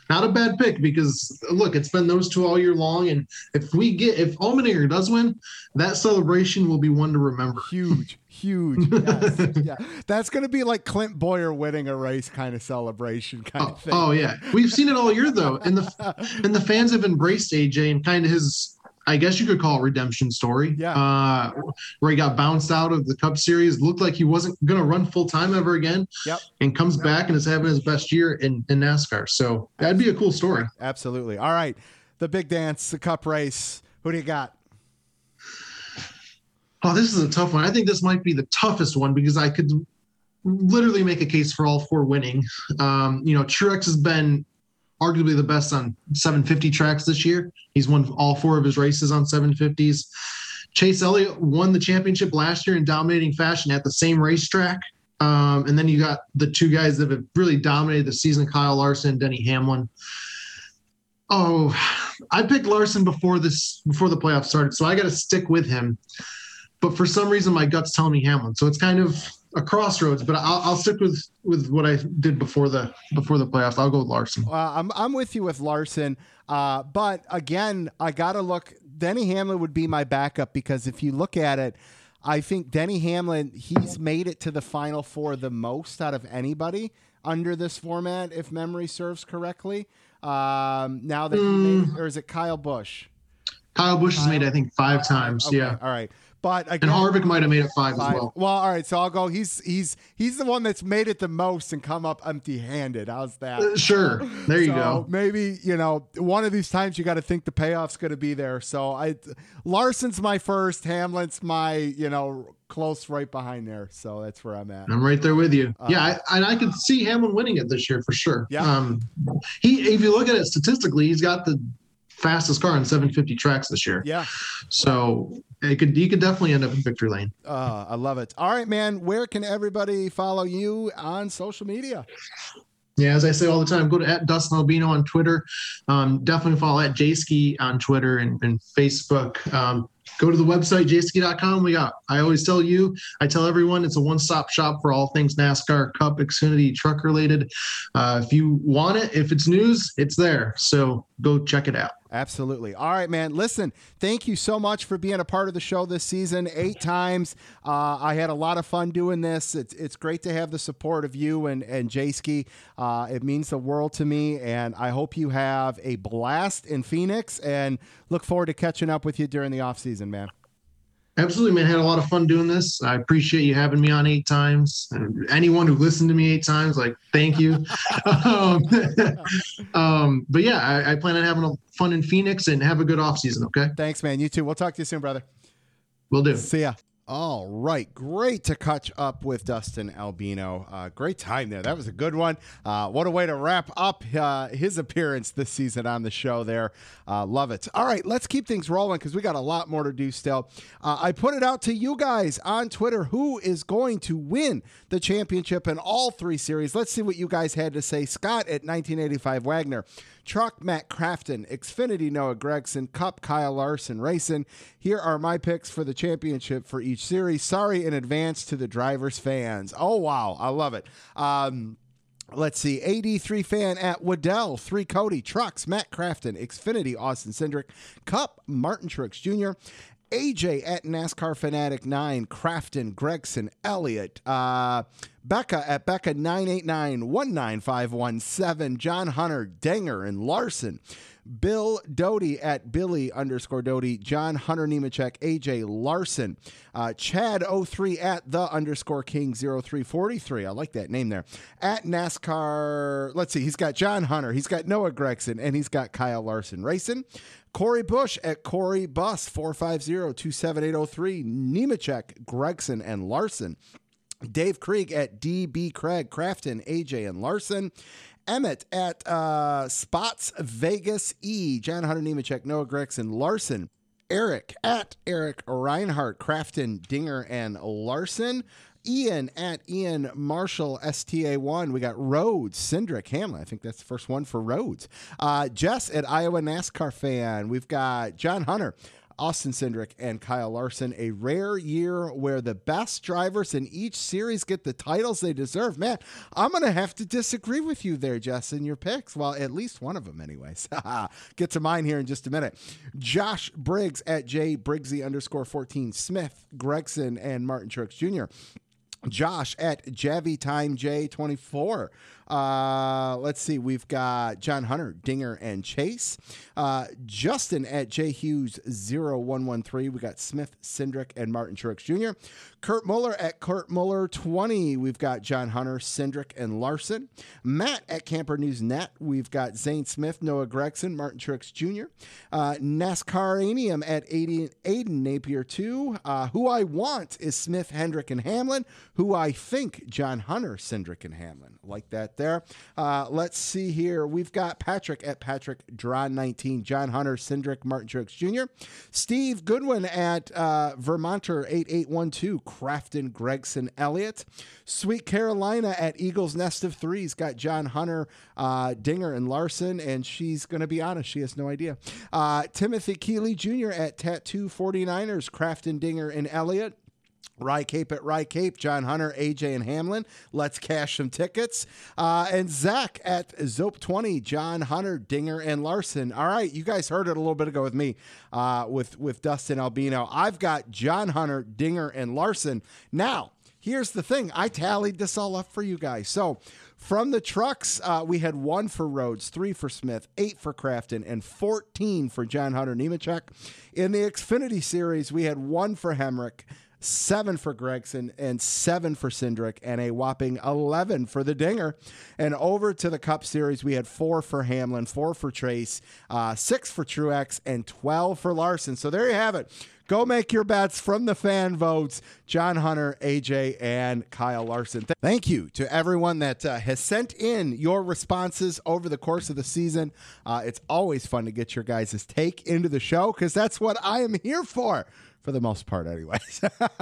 Not a bad pick because look, it's been those two all year long, and if we get if Allmendinger does win, that celebration will be one to remember. Huge, huge. *laughs* Yes. yeah, that's going to be like Clint Bowyer winning a race kind of celebration kind oh, of thing. Oh yeah, we've seen it all year though, and the and the fans have embraced AJ and kind of his I guess you could call it redemption story. Yeah. Uh, where he got bounced out of the Cup Series, looked like he wasn't going to run full time ever again. Yep. And comes back and is having his best year in, in NASCAR. So that'd be a cool story. Absolutely. All right. The big dance, the Cup race. Who do you got? Oh, this is a tough one. I think this might be the toughest one because I could literally make a case for all four winning. Um, you know, Truex has been arguably the best on 750 tracks this year. He's won all four of his races on 750s. Chase Elliott won the championship last year in dominating fashion at the same racetrack. Um, and then you got the two guys that have really dominated the season Kyle Larson, and Denny Hamlin. Oh, I picked Larson before this before the playoffs started, so I got to stick with him. But for some reason, my gut's telling me Hamlin. So it's kind of a crossroads, but I'll, I'll stick with with what I did before the before the playoffs. I'll go with Larson. Uh, I'm I'm with you with Larson, uh, but again, I gotta look. Denny Hamlin would be my backup because if you look at it, I think Denny Hamlin he's made it to the final four the most out of anybody under this format, if memory serves correctly. Um, now that mm. he made, or is it Kyle Busch? Kyle Busch Kyle? has made, I think, five times. Okay, yeah. All right. But again, and Harvick might have made it five, five, as well. Well, all right. So I'll go. He's he's he's the one that's made it the most and come up empty-handed. How's that? Uh, sure. There you so go. Maybe you know one of these times you got to think the payoff's going to be there. So I, Larson's my first. Hamlin's my you know close right behind there. So that's where I'm at. I'm right there with you. Uh, yeah, I, and I could see Hamlin winning it this year for sure. Yeah. Um, he if you look at it statistically, he's got the fastest car on 750 tracks this year. Yeah. So it could you could definitely end up in victory lane. Uh, I love it. All right, man. Where can everybody follow you on social media? Yeah, as I say all the time, go to at Dustin Albino on Twitter. Um, definitely follow at Jayski on Twitter and, and Facebook. Um, go to the website jayski.com we got i always tell you i tell everyone it's a one-stop shop for all things nascar cup xfinity truck related uh, if you want it if it's news it's there so go check it out Absolutely. All right, man. Listen, thank you so much for being a part of the show this season. Eight times. Uh, I had a lot of fun doing this. It's, it's great to have the support of you and, and Jayski. Uh, it means the world to me. And I hope you have a blast in Phoenix and look forward to catching up with you during the off season, man. Absolutely, man. Had a lot of fun doing this. I appreciate you having me on eight times. anyone who listened to me eight times, like, thank you. *laughs* um, *laughs* um, but yeah, I, I, plan on having a fun in Phoenix and have a good off season. Okay. Thanks, man. You too. We'll talk to you soon, brother. We'll do. See ya. All right. Great to catch up with Dustin Albino. Uh, great time there. That was a good one. Uh, what a way to wrap up uh, his appearance this season on the show there. Uh, love it. All right. Let's keep things rolling because we got a lot more to do still. Uh, I put it out to you guys on Twitter who is going to win the championship in all three series. Let's see what you guys had to say. Scott at 1985 Wagner. Truck, Matt Crafton. Xfinity, Noah Gragson. Cup, Kyle Larson. Racing. Here are my picks for the championship for each series. Sorry in advance to the drivers' fans. Oh, wow. I love it. Um, Let's see. AD3 fan at Waddell, 3 Cody, Trucks, Matt Crafton, Xfinity, Austin Cindric, Cup, Martin Truex Jr., AJ at NASCAR Fanatic 9, Crafton, Gragson, Elliott, uh, Becca at Becca 989 19517, John Hunter, Dinger, and Larson. Bill Doty at Billy underscore Doty, John Hunter Nemechek, AJ Larson, uh, Chad 03 at the underscore King 0343. I like that name there. At NASCAR, let's see, he's got John Hunter, he's got Noah Gragson, and he's got Kyle Larson racing. Corey Bush at Corey Bus 450 27803, Nemechek, Gragson, and Larson. Dave Krieg at DB Craig, Crafton, AJ, and Larson. Emmett at uh, Spots Vegas E, John Hunter Nemechek, Noah Gragson, Larson. Eric at Eric Reinhardt, Crafton, Dinger, and Larson. Ian at Ian Marshall STA1. We got Rhodes, Cindric, Hamlin. I think that's the first one for Rhodes. Uh, Jess at Iowa NASCAR fan. We've got John Hunter. Austin Cindric and Kyle Larson. A rare year where the best drivers in each series get the titles they deserve. Man, I'm going to have to disagree with you there, Jess, in your picks. Well, at least one of them, anyways. *laughs* Get to mine here in just a minute. Josh Briggs at J Briggsy underscore 14, Smith, Gragson, and Martin Truex Jr. Josh at Javi Time J24. Uh, let's see. We've got John Hunter, Dinger, and Chase. Uh, Justin at J Hughes 0113. We got Smith, Cindric, and Martin Truex Jr. Kurt Muller at Kurt Muller 20. We've got John Hunter, Cindric, and Larson. Matt at Camper News Net. We've got Zane Smith, Noah Gragson, Martin Truex Jr. Uh, NASCARanium at Aiden, Aiden Napier 2. Uh, who I want is Smith, Hendrick, and Hamlin. Who I think John Hunter, Cindric, and Hamlin. Like that there. Uh, let's see here. We've got Patrick at Patrick Draw 19, John Hunter, Cindric, Martin Truex Jr., Steve Goodwin at uh, Vermonter 8812, Crafton, Gragson, Elliott, Sweet Carolina at Eagles Nest of Threes, got John Hunter, uh, Dinger, and Larson, and she's going to be honest, she has no idea. Uh, Timothy Keeley Jr. at Tattoo 49ers, Crafton, Dinger, and Elliott. Rye Cape at Rye Cape, John Hunter, AJ, and Hamlin. Let's cash some tickets. Uh, and Zach at Zope 20, John Hunter, Dinger, and Larson. All right, you guys heard it a little bit ago with me, uh, with, with Dustin Albino. I've got John Hunter, Dinger, and Larson. Now, here's the thing I tallied this all up for you guys. So, from the trucks, uh, we had one for Rhodes, three for Smith, eight for Crafton, and 14 for John Hunter Nemechek. In the Xfinity series, we had one for Hemric seven for Gragson, and seven for Cindric, and a whopping 11 for the Dinger. And over to the Cup Series, we had four for Hamlin, four for Trace, uh, six for Truex, and 12 for Larson. So there you have it. Go make your bets from the fan votes. John Hunter, AJ, and Kyle Larson. Thank you to everyone that uh, has sent in your responses over the course of the season. Uh, it's always fun to get your guys' take into the show because that's what I am here for for the most part, anyways. *laughs*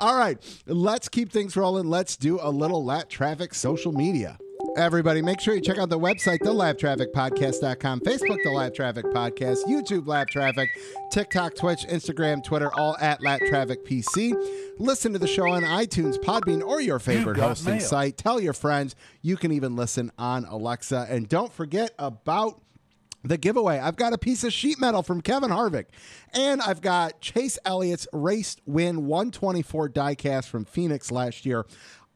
All right, let's keep things rolling. Let's do a little Lapped traffic social media. Everybody, make sure you check out the website, thelappedtrafficpodcast.com, Facebook, The Lapped Traffic Podcast, YouTube, Lapped Traffic, TikTok, Twitch, Instagram, Twitter, all at Lapped Traffic PC. Listen to the show on iTunes, Podbean, or your favorite got hosting mail. site. Tell your friends. You can even listen on Alexa. And don't forget about the giveaway. I've got a piece of sheet metal from Kevin Harvick, and I've got Chase Elliott's race win 124 diecast from Phoenix last year.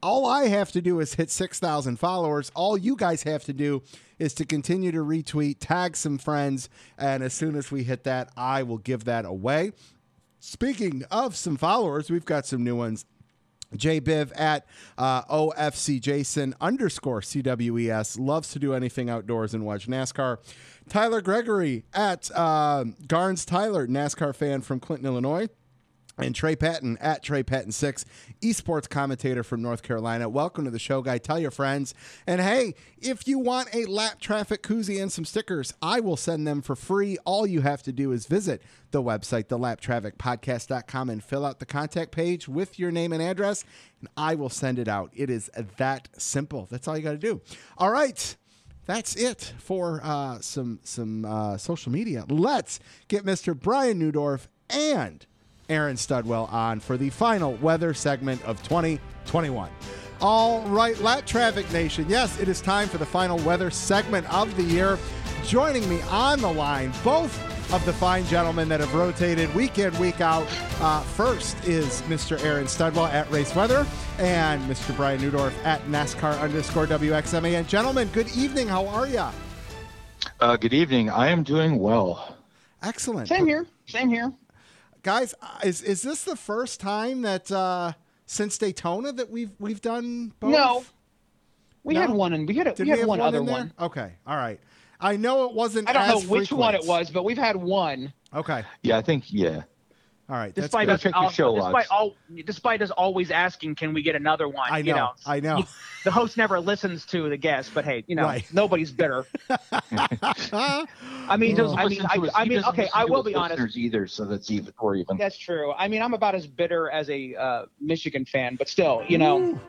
All I have to do is hit 6,000 followers. All you guys have to do is to continue to retweet, tag some friends, and as soon as we hit that, I will give that away. Speaking of some followers, we've got some new ones. JBiv at uh, OFC Jason underscore CWES loves to do anything outdoors and watch NASCAR. Tyler Gregory at uh, Garns Tyler, NASCAR fan from Clinton, Illinois. And Trey Patton at Trey Patton6, esports commentator from North Carolina. Welcome to the show, guy. Tell your friends. And hey, if you want a lapped traffic koozie and some stickers, I will send them for free. All you have to do is visit the website, thelappedtrafficpodcast.com, and fill out the contact page with your name and address, and I will send it out. It is that simple. That's all you got to do. All right. that's it for uh, some some uh, social media. Let's get Mr. Brian Neudorff and Aaron Studwell on for the final weather segment of 2021. All right, Lapped Traffic Nation. Yes, it is time for the final weather segment of the year. Joining me on the line, both of the fine gentlemen that have rotated week in, week out. Uh, first is Mr. Aaron Studwell at Race Weather and Mr. Brian Neudorff at NASCAR underscore WXMA. And gentlemen, good evening. How are you? Uh, good evening. I am doing well. Excellent. Same here. Same here. Guys, uh, is is this the first time that uh, since Daytona that we've we've done both? No. We No? had one, and we had a, Did we had have one, one other one. Okay. All right. I know it wasn't I don't know as which one it was, but we've had one. Okay. Yeah, I think yeah. All right. That's despite good. us, Check your al- show despite all, despite us always asking, can we get another one? I You know. know, I know. the host never listens to the guest, but hey, you know, Right. nobody's bitter. *laughs* I mean, He doesn't I mean, I, I mean, okay, I will be honest. either, so that's even or even. That's true. I mean, I'm about as bitter as a uh, Michigan fan, but still, you know, Ooh.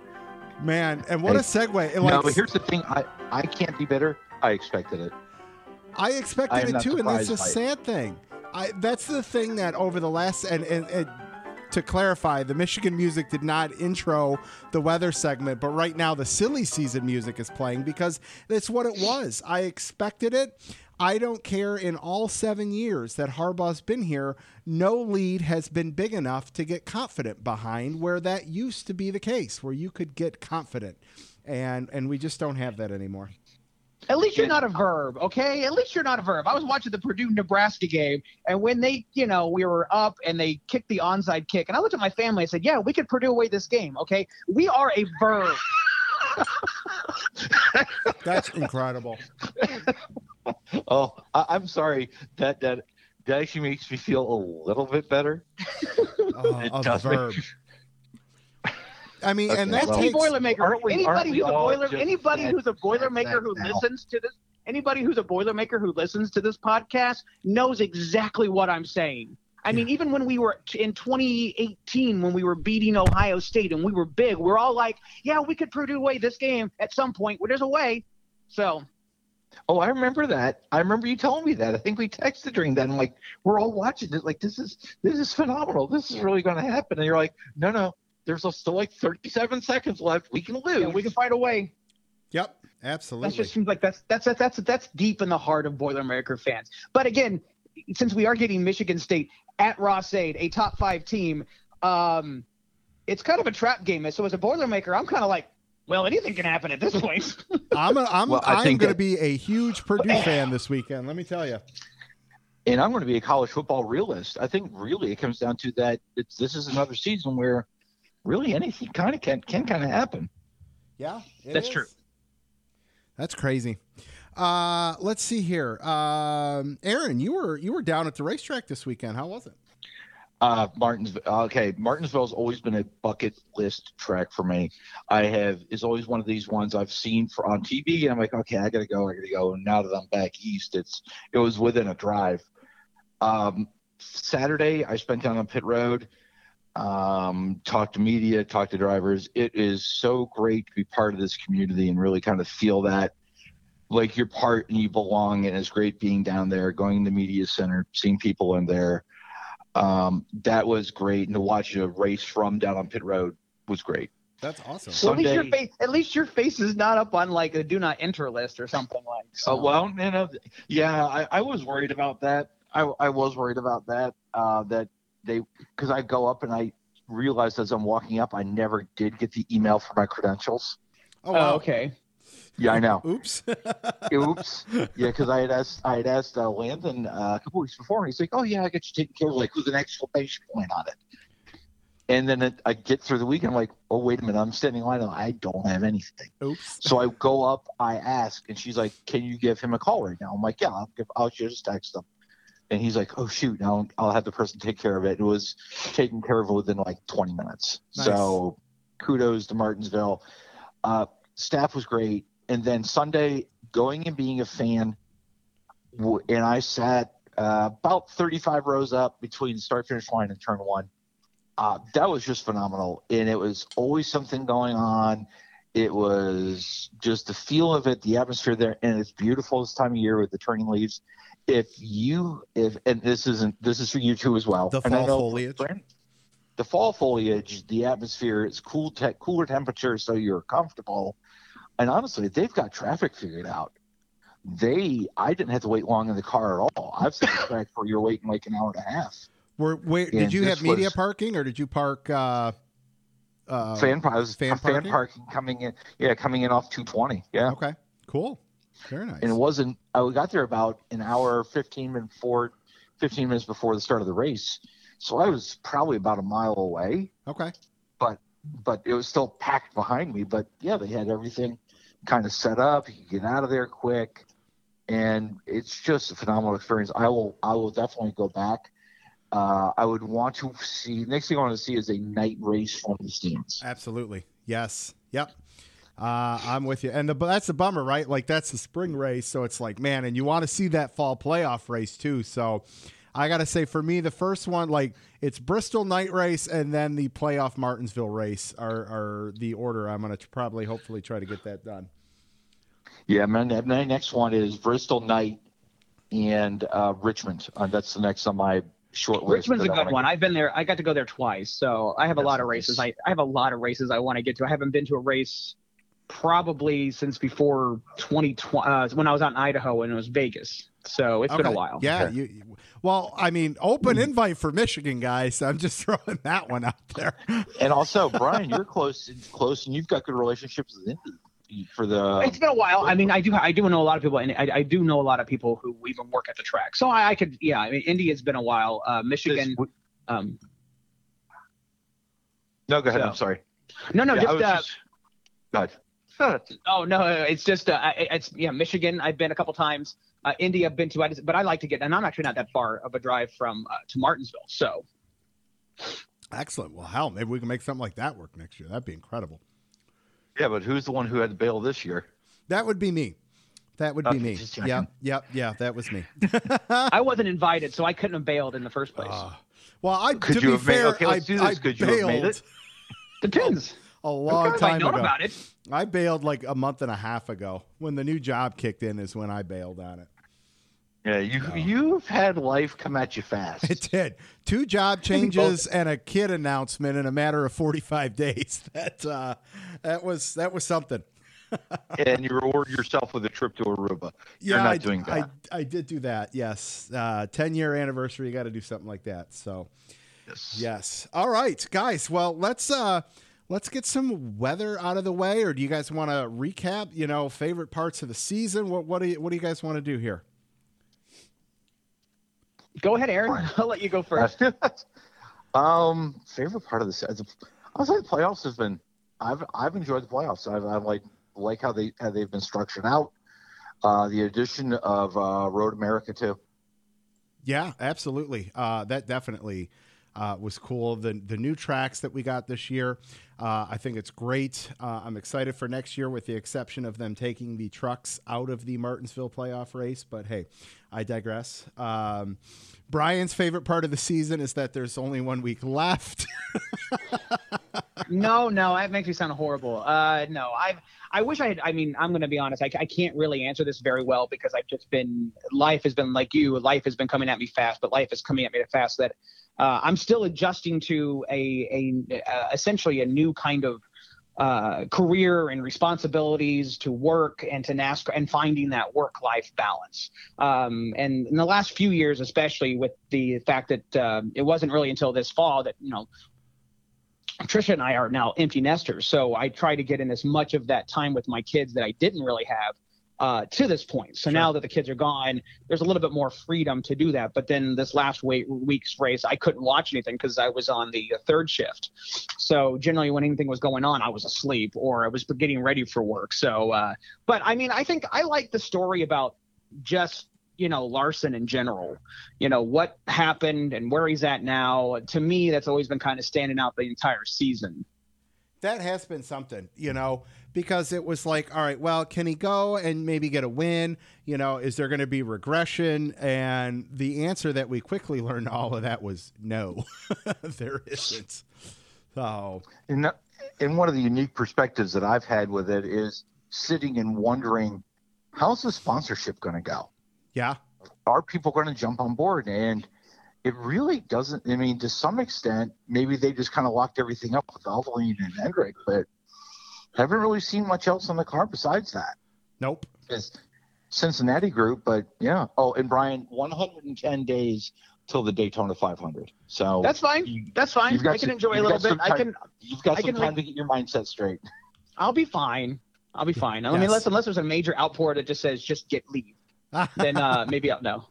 Man, and what a segue. It, no, like, but here's the thing. I I can't be bitter. I expected it. I expected I it too, and that's a surprised by sad thing. I that's the thing that over the last and, and, and to clarify, the Michigan music did not intro the weather segment, but right now the silly season music is playing because that's what it was. I expected it. I don't care. In all seven years that Harbaugh's been here, no lead has been big enough to get confident behind, where that used to be the case, where you could get confident, and and we just don't have that anymore. At least you're not a verb, okay? At least you're not a verb. I was watching the Purdue Nebraska game, and when they, you know, we were up and they kicked the onside kick, and I looked at my family and said, "Yeah, we could Purdue away this game, okay? We are a verb." *laughs* That's incredible. *laughs* Oh, I, I'm sorry. That that that actually makes me feel a little bit better. *laughs* Oh, It a does make- verb. I mean, and Okay, that well- Any takes. Boilermaker. we- anybody who's a all boiler, anybody who's a Boilermaker who now? listens to this, anybody who's a Boilermaker who listens to this podcast knows exactly what I'm saying. I mean, even when we were in 2018, when we were beating Ohio State and we were big, we're all like, "Yeah, we could Purdue away this game at some point. Well, there's a way." So Oh, I remember that. I remember you telling me that. I think we texted during that. I'm like, we're all watching it. Like, this is this is phenomenal. This is really going to happen. And you're like, no, no. There's still like 37 seconds left. We can lose. yeah, we can find a way. Yep, absolutely. That just seems like that's that's that's that's deep in the heart of Boilermaker fans. But again, since we are getting Michigan State at Ross-Ade, a top five team, um, it's kind of a trap game. So as a Boilermaker, I'm kind of like, well, anything can happen at this point. *laughs* I'm a, I'm Well, I I'm going to be a huge Purdue fan this weekend. Let me tell you. and I'm going to be a college football realist. I think really it comes down to that. It's this is another season where really anything kind of can can kind of happen. Yeah, That's is. true. That's crazy. Uh, let's see here. Um, Aaron, you were you were down at the racetrack this weekend. How was it? Uh, Martinsville. Okay, Martinsville's always been a bucket list track for me. I have is always one of these ones I've seen for on TV, and I'm like, okay, I gotta go, I gotta go. And now that I'm back east, it's it was within a drive. Um, Saturday, I spent down on pit road. Um, talked to media, talk to drivers. It is so great to be part of this community and really kind of feel that like you're part and you belong. And it's great being down there, going to the media center, seeing people in there um, that was great. And to watch a race from down on pit road was great. That's awesome. So at least your face, at least your face is not up on like a do not enter list or something like. So. Uh, well, you know, yeah, I, I was worried about that. I, I was worried about that. Uh, that they, because I go up and I realized as I'm walking up, I never did get the email for my credentials. Oh, Oh, wow. okay. Yeah, I know. Oops. *laughs* Oops. Yeah, because I had asked, I had asked uh, Landon uh, a couple weeks before, and he's like, "Oh yeah, I got you taken care of, like with an exclamation point on it." And then it, I get through the week, and I'm like, "Oh wait a minute, I'm standing in line, and I don't have anything." Oops. So I go up, I ask, and she's like, "Can you give him a call right now?" I'm like, "Yeah, I'll, give, I'll just text him." And he's like, "Oh shoot, now I'll have the person take care of it." It was taken care of within like 20 minutes. Nice. So kudos to Martinsville. Uh, staff was great, and then Sunday, going and being a fan, and I sat uh, about 35 rows up between start finish line and turn one. Uh, that was just phenomenal, and it was always something going on It was just the feel of it, the atmosphere there, and it's beautiful this time of year with the turning leaves. If you, if and this isn't, this is for you too as well. The And I fall foliage. The fall foliage, the atmosphere, it's cool, te- cooler temperature, so you're comfortable. And honestly, they've got traffic figured out. They, I didn't have to wait long in the car at all. I've seen track where you're waiting like an hour and a half. Were, wait, did you have media was- parking or did you park? Uh, uh, fan, I was fan fan, parking? parking? coming in. Yeah, coming in off 220. Yeah, Okay, cool. Very nice. and it wasn't. I got there about an hour, 15 minutes before, 15 minutes before the start of the race. So I was probably about a mile away, okay. but but it was still packed behind me. But yeah, they had everything kind of set up. You could get out of there quick, and it's just a phenomenal experience. I will. I will definitely go back. Uh, I would want to see. Next thing I want to see is a night race from the stands. Absolutely. Yes. Yep. Uh, I'm with you. And the, that's the bummer, right? Like that's the spring race, so it's like, man, and you want to see that fall playoff race too. So I got to say, for me, the first one, like it's Bristol night race, and then the playoff Martinsville race are, are the order. I'm going to probably, hopefully, try to get that done. Yeah, my, my next one is Bristol Night and uh, Richmond. Uh, that's the next on my short list. Richmond's a good one. get. I've been there. I got to go there twice, so I have a lot of nice. races. I, I have a lot of races I want to get to. I haven't been to a race probably since before 2020 uh, when I was out in Idaho and it was Vegas. So it's been a while. Yeah. Okay. You, you- well, I mean, open invite for Michigan, guys. I'm just *laughs* throwing that one out there. And also, *laughs* Brian, you're close, close, and you've got good relationships with Indy for the. It's been a while. I mean, I do I do know a lot of people, and I, I do know a lot of people who even work at the track. So I, I could, yeah. I mean, Indy has been a while. Uh, Michigan. this- Um, no, go ahead. so- I'm sorry. no, no, Yeah, just, was uh, just- go ahead. Oh no, it's just uh, it's yeah, Michigan. I've been a couple times. Uh, Indy, I've been to. I just, but I like to get, and I'm actually not that far of a drive from uh, to Martinsville. So Excellent. Well, hell, maybe we can make something like that work next year. That'd be incredible. Yeah, but who's the one who had to bail this year? That would be me. That would be Okay, me. just checking. Yep, yep, yeah. That was me. *laughs* I wasn't invited, so I couldn't have bailed in the first place. Uh, well, I Could to you be have made- fair, okay, let's I, do this. I Could you have made it? Depends. *laughs* a long if I'd time known ago. about it. I bailed like a month and a half ago. When the new job kicked in, is when I bailed on it. Yeah, you you've had life come at you fast. *laughs* It did two job changes and a kid announcement in a matter of forty five *laughs* days. That uh, that was that was something. *laughs* and you reward yourself with a trip to Aruba. You're yeah, not I, doing I, that. I did do that. Yes, uh, ten year anniversary. You got to do something like that. So. Yes. Yes. All right, guys. Well, let's uh let's get some weather out of the way or do you guys want to recap, you know, favorite parts of the season? What what do you what do you guys want to do here? Go ahead, Aaron. *laughs* I'll let you go first. *laughs* um, favorite part of the season. I was like the playoffs has been. I've I've enjoyed the playoffs. I've, I've like like how they how they've been structured out. Uh, the addition of uh, Road America too. Yeah, absolutely. Uh that definitely uh, was cool. The the new tracks that we got this year, uh, I think it's great. Uh, I'm excited for next year, with the exception of them taking the trucks out of the Martinsville playoff race. But hey, I digress. Um, Brian's favorite part of the season is that there's only one week left. no, no, that makes me sound horrible. Uh, no, I've, I wish I had. I mean, I'm going to be honest. I, I can't really answer this very well because I've just been. Life has been like you. Life has been coming at me fast, but life is coming at me fast that uh, I'm still adjusting to a a uh, essentially a new kind of uh, career and responsibilities to work and to NASCAR and finding that work life balance. Um, and in the last few years, especially with the fact that um, it wasn't really until this fall that you know Trisha and I are now empty nesters. So I try to get in as much of that time with my kids that I didn't really have uh, to this point. So Sure. now that the kids are gone, there's a little bit more freedom to do that. But then this last week, week's race, I couldn't watch anything because I was on the uh, third shift. So generally, when anything was going on, I was asleep or I was getting ready for work. So, uh, but I mean, I think I like the story about just you know Larson in general. You know what happened and where he's at now. To me, that's always been kind of standing out the entire season. that has been something, you know, because it was like, all right, well, can he go and maybe get a win? You know, is there going to be regression? And the answer that we quickly learned all of that was no, *laughs* there isn't. So, And, and one of the unique perspectives that I've had with it is sitting and wondering, how's the sponsorship going to go? Yeah. Are people going to jump on board? And it really doesn't. I mean, to some extent, maybe they just kind of locked everything up with Valvoline and Hendrick, but haven't really seen much else on the car besides that. Nope. It's Cincinnati group, but yeah. Oh, and Brian, 110 days till the Daytona 500. So That's fine. you- That's fine. I can some- enjoy a little got some bit. I can. you've got I some can time re- to get your mindset straight. I'll be fine. I'll be fine. I mean, unless unless there's a major outpour that just says just get leave, then uh, maybe I'll no.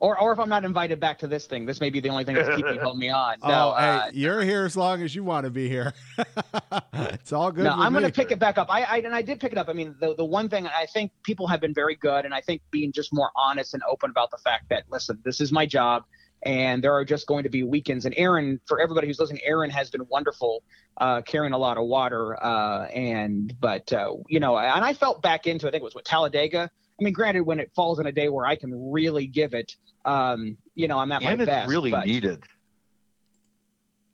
Or or if I'm not invited back to this thing, this may be the only thing that's keeping *laughs* holding me on. No, oh, uh, hey, you're here as long as you want to be here. *laughs* it's all good. no, I'm going to pick it back up. I, I and I did pick it up. I mean, the the one thing I think people have been very good, and I think being just more honest and open about the fact that listen, this is my job, and there are just going to be weekends. And Aaron, for everybody who's listening, Aaron has been wonderful, uh, carrying a lot of water. Uh, and but uh, you know, and I felt back into I think it was with Talladega. I mean, granted, when it falls in a day where I can really give it, um, you know, I'm at and my it's best. really but- needed.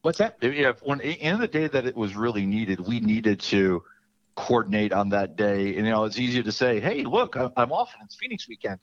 What's that? Yeah, when in the day that it was really needed, we needed to coordinate on that day. And you know, it's easier to say, "Hey, look, I- I'm off and it's Phoenix weekend.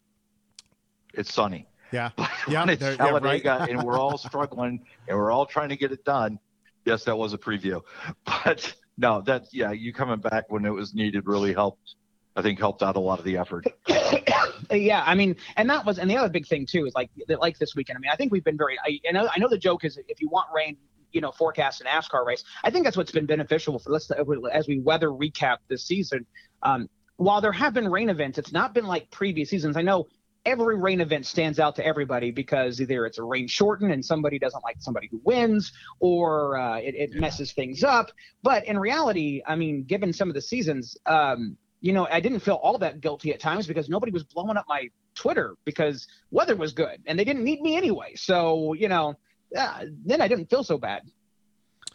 It's sunny." Yeah. *laughs* But Yeah, when it's there- yeah, right. Talladega and we're all *laughs* struggling and we're all trying to get it done. Yes, that was a preview, *laughs* but no, that yeah, you coming back when it was needed really helped. I think helped out a lot of the effort. *coughs* yeah, I mean, and that was, and the other big thing too is like, like this weekend. I mean, I think we've been very. I, I know, I know the joke is if you want rain, you know, forecast an NASCAR race. I think that's what's been beneficial for let's as we weather recap this season. Um, while there have been rain events, it's not been like previous seasons. I know every rain event stands out to everybody because either it's a rain shortened and somebody doesn't like somebody who wins, or uh, it, it messes things up. But in reality, I mean, given some of the seasons, um, you know, I didn't feel all that guilty at times because nobody was blowing up my Twitter because weather was good and they didn't need me anyway. So, you know, uh, then I didn't feel so bad.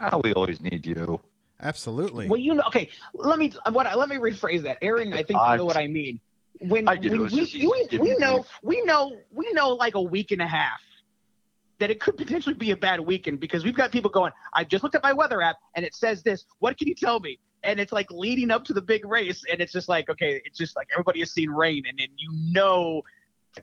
Oh, we always need you. Absolutely. Well, you know, okay, let me what let me rephrase that, Aaron. I think you know what I mean. When, I do. when we, just we, we know we know we know like a week and a half that it could potentially be a bad weekend because we've got people going. I just looked at my weather app and it says this. What can you tell me? And it's like leading up to the big race, and it's just like okay, it's just like everybody has seen rain, and then you know,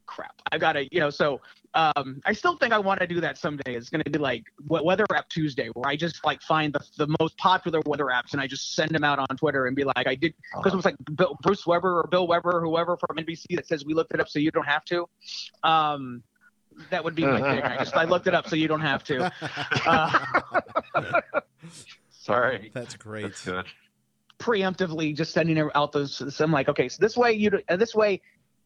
crap, I gotta, you know, so um, I still think I want to do that someday. It's going to be like we- Weather App Tuesday, where I just like find the, the most popular weather apps and I just send them out on Twitter and be like, I did because it was like Bill, Bruce Weber or Bill Weber or whoever from NBC that says we looked it up so you don't have to. Um, that would be my thing. I just I looked it up so you don't have to. *laughs* Uh, *laughs* Sorry. That's great. That's good. Preemptively just sending out those. So I'm like, okay, so this way you uh, this way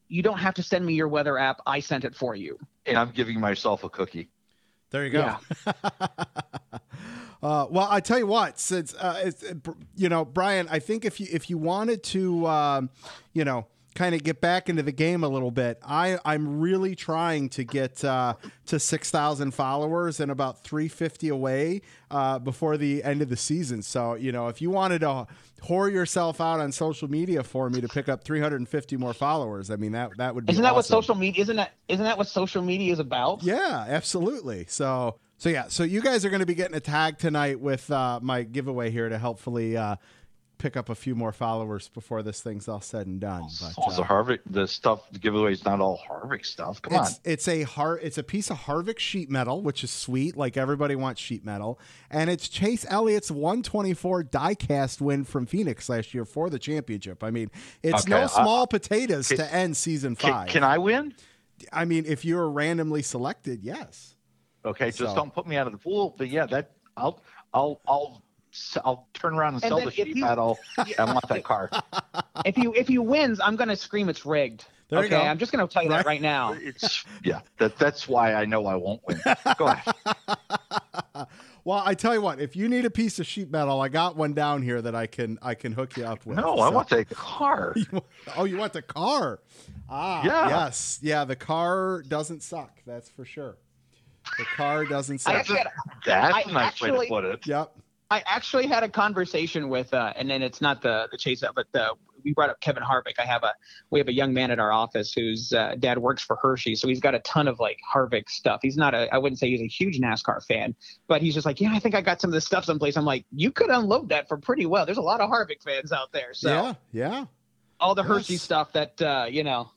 you don't have to send me your weather app. I sent it for you. And I'm giving myself a cookie. There you go. *laughs* uh, well, I tell you what, since uh, it's, you know, Brian, I think if you if you wanted to, um, you know, kind of get back into the game a little bit, I I'm really trying to get uh, to six thousand followers and about three fifty away uh, before the end of the season. So you know, if you wanted to whore yourself out on social media for me to pick up three hundred and fifty more followers, I mean that that would be Isn't that what social media? Isn't that isn't that what social media is about? Yeah, absolutely. So, so yeah, so you guys are going to be getting a tag tonight with uh, my giveaway here to helpfully uh, pick up a few more followers before this thing's all said and done. But, Also, uh, Harvick, the stuff, the giveaway is not all Harvick stuff. Come on. it's it's a har- it's a piece of Harvick sheet metal, which is sweet. Like everybody wants sheet metal, and it's Chase Elliott's 124 diecast win from Phoenix last year for the championship. I mean, it's Okay, no small potatoes can- to end season five. can I win? I mean, if you're randomly selected, yes. Okay, just don't put me out of the pool. But yeah, that I'll I'll I'll I'll turn around and, And sell the if sheet you- metal. *laughs* I want that car. *laughs* If you if you wins, I'm gonna scream it's rigged. There you okay, go. I'm just gonna tell you Right. that right now. It's yeah. That that's why I know I won't win. Go ahead. *laughs* Well, I tell you what, if you need a piece of sheet metal, I got one down here that I can I can hook you up with. No, I want that car. oh, you want the car? Ah, Yeah. yes, yeah. The car doesn't suck. That's for sure. The car doesn't I suck. actually, had, That's I a nice way to put it. yep. I actually had a conversation with, uh, and then it's not the the chase up, but the we brought up Kevin Harvick. I have a we have a young man at our office whose uh, dad works for Hershey, so he's got a ton of like Harvick stuff. He's not a I wouldn't say he's a huge NASCAR fan, but he's just like, yeah, I think I got some of this stuff someplace. I'm like, you could unload that for pretty well. There's a lot of Harvick fans out there, so yeah, yeah, all the Hershey stuff that uh, you know.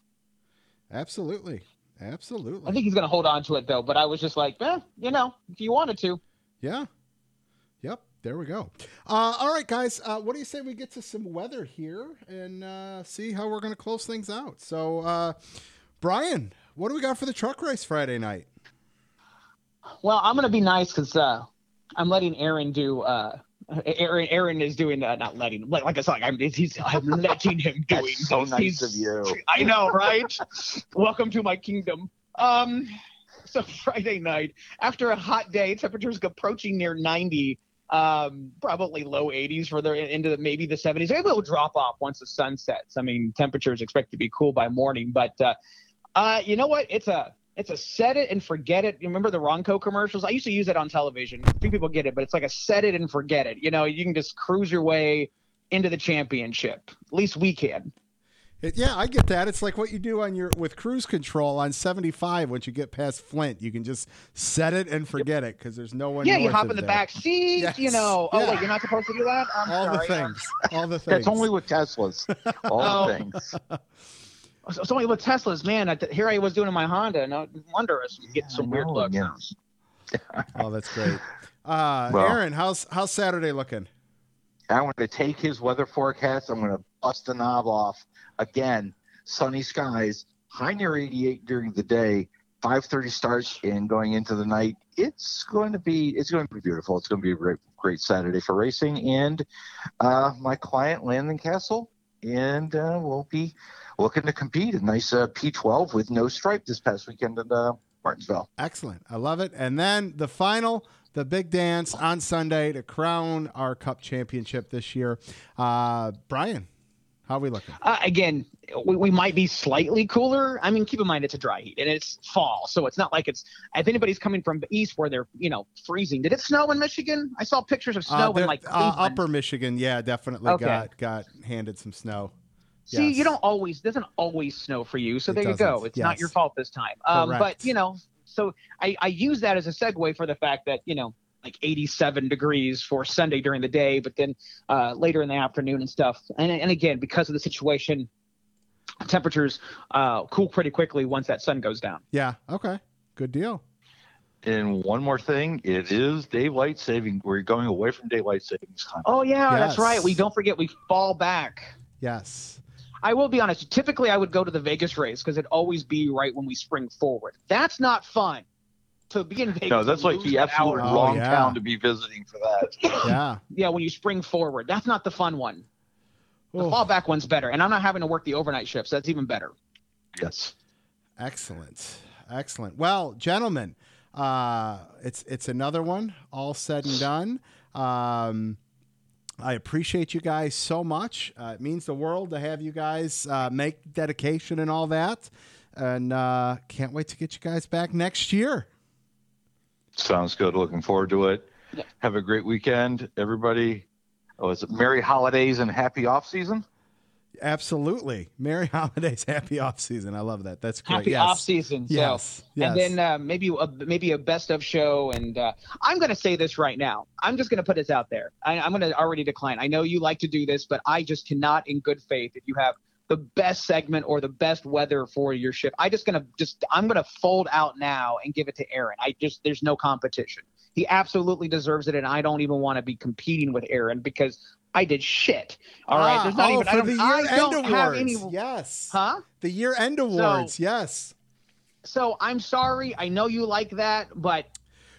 absolutely, absolutely. I think he's gonna hold on to it though. But I was just like, eh, you know, if you wanted to. Yeah. Yep. There we go. Uh, all right, guys. Uh, what do you say we get to some weather here and uh, see how we're going to close things out? So, uh, Brian, what do we got for the truck race Friday night? Well, I'm gonna be nice because uh, I'm letting Aaron do. Uh, Aaron, Aaron is doing uh, not letting like, like I said, I'm, he's I'm letting him doing. That's so nice He's- of you. I know, right? Welcome to my kingdom. Um, so Friday night, after a hot day, temperatures approaching near 90, um, probably low 80s for the into the, maybe the 70s. Maybe it'll drop off once the sun sets. I mean, temperatures expect to be cool by morning, but uh, uh, you know what? It's a it's a set it and forget it. You remember the Ronco commercials? I used to use it on television. A few people get it, but it's like a set it and forget it. You know, you can just cruise your way into the championship. At least we can. It, yeah, I get that. It's like what you do on your with cruise control on 75. Once you get past Flint, you can just set it and forget it because there's no one. Yeah, you hop of in the there. back seat. Yes. You know. Oh wait, you're not supposed to do that. I'm All the things. All the *laughs* things. That's only with Teslas. All Oh. the things. *laughs* So- It's only with Teslas, man. I, here I was doing in my Honda. and No wonder us get Yeah, some I weird looks. yeah. *laughs* Oh, that's great. Uh, Well- Aaron, how's how's Saturday looking? I'm going to take his weather forecast. I'm going to bust the knob off again. Sunny skies, high near 88 during the day. 5:30 starts and going into the night. It's going to be it's going to be beautiful. It's going to be a great great Saturday for racing. And uh, my client Landon Cassill, and uh, we'll be looking to compete a nice uh, P12 with no stripe this past weekend at uh, Martinsville. Excellent. I love it. And then the final, the big dance on Sunday to crown our Cup championship this year. Uh, Brian, how are we looking? Uh, again, we, we might be slightly cooler. I mean, keep in mind it's a dry heat and it's fall, so it's not like it's. If anybody's coming from the east where they're you know freezing, did it snow in Michigan? I saw pictures of snow Uh, in like uh, Upper Michigan, yeah, definitely Okay. got got handed some snow. See, Yes. you don't always doesn't always snow for you, so It there you go. doesn't, It's not your fault this time. Um, but you know, so I, I use that as a segue for the fact that you know, like 87 degrees for Sunday during the day, but then uh, later in the afternoon and stuff. And and again, because of the situation, temperatures uh, cool pretty quickly once that sun goes down. Yeah. Okay. Good deal. And one more thing, it is daylight saving. We're going away from daylight savings time. Oh yeah, Yes. that's right. We don't forget we fall back. Yes. I will be honest. Typically, I would go to the Vegas race because it'd always be right when we spring forward. That's not fun. To be in Vegas. No, that's like the absolute hour. Oh, wrong yeah. town to be visiting for that. *coughs* Yeah. Yeah, when you spring forward, that's not the fun one. The Oh, fallback one's better, and I'm not having to work the overnight shifts. That's even better. yes. excellent. Excellent. Well, gentlemen, uh, it's it's another one all said and done. Um, I appreciate you guys so much. Uh, it means the world to have you guys uh, make dedication and all that. And uh, can't wait to get you guys back next year. Sounds good. Looking forward to it. Yeah. Have a great weekend, everybody. Oh, is it Merry Holidays and Happy Off Season? Absolutely. Merry *laughs* holidays, happy off season. I love that. That's great. Happy yes. off season. So. Yes. Yes. And then uh, maybe a, maybe a best of show. And uh, I'm going to say this right now. I'm just going to put this out there. I, I'm going to already decline. I know you like to do this, but I just cannot, in good faith, if you have the best segment or the best weather for your ship, I just going to just I'm to fold out now and give it to Aaron. I just there's no competition. He absolutely deserves it, and I don't even want to be competing with Aaron because I did shit. All right, Ah, there's not oh, even. I don't, the I year don't end have awards. any. Yes. Huh? The year end awards. yes. So I'm sorry. I know you like that, but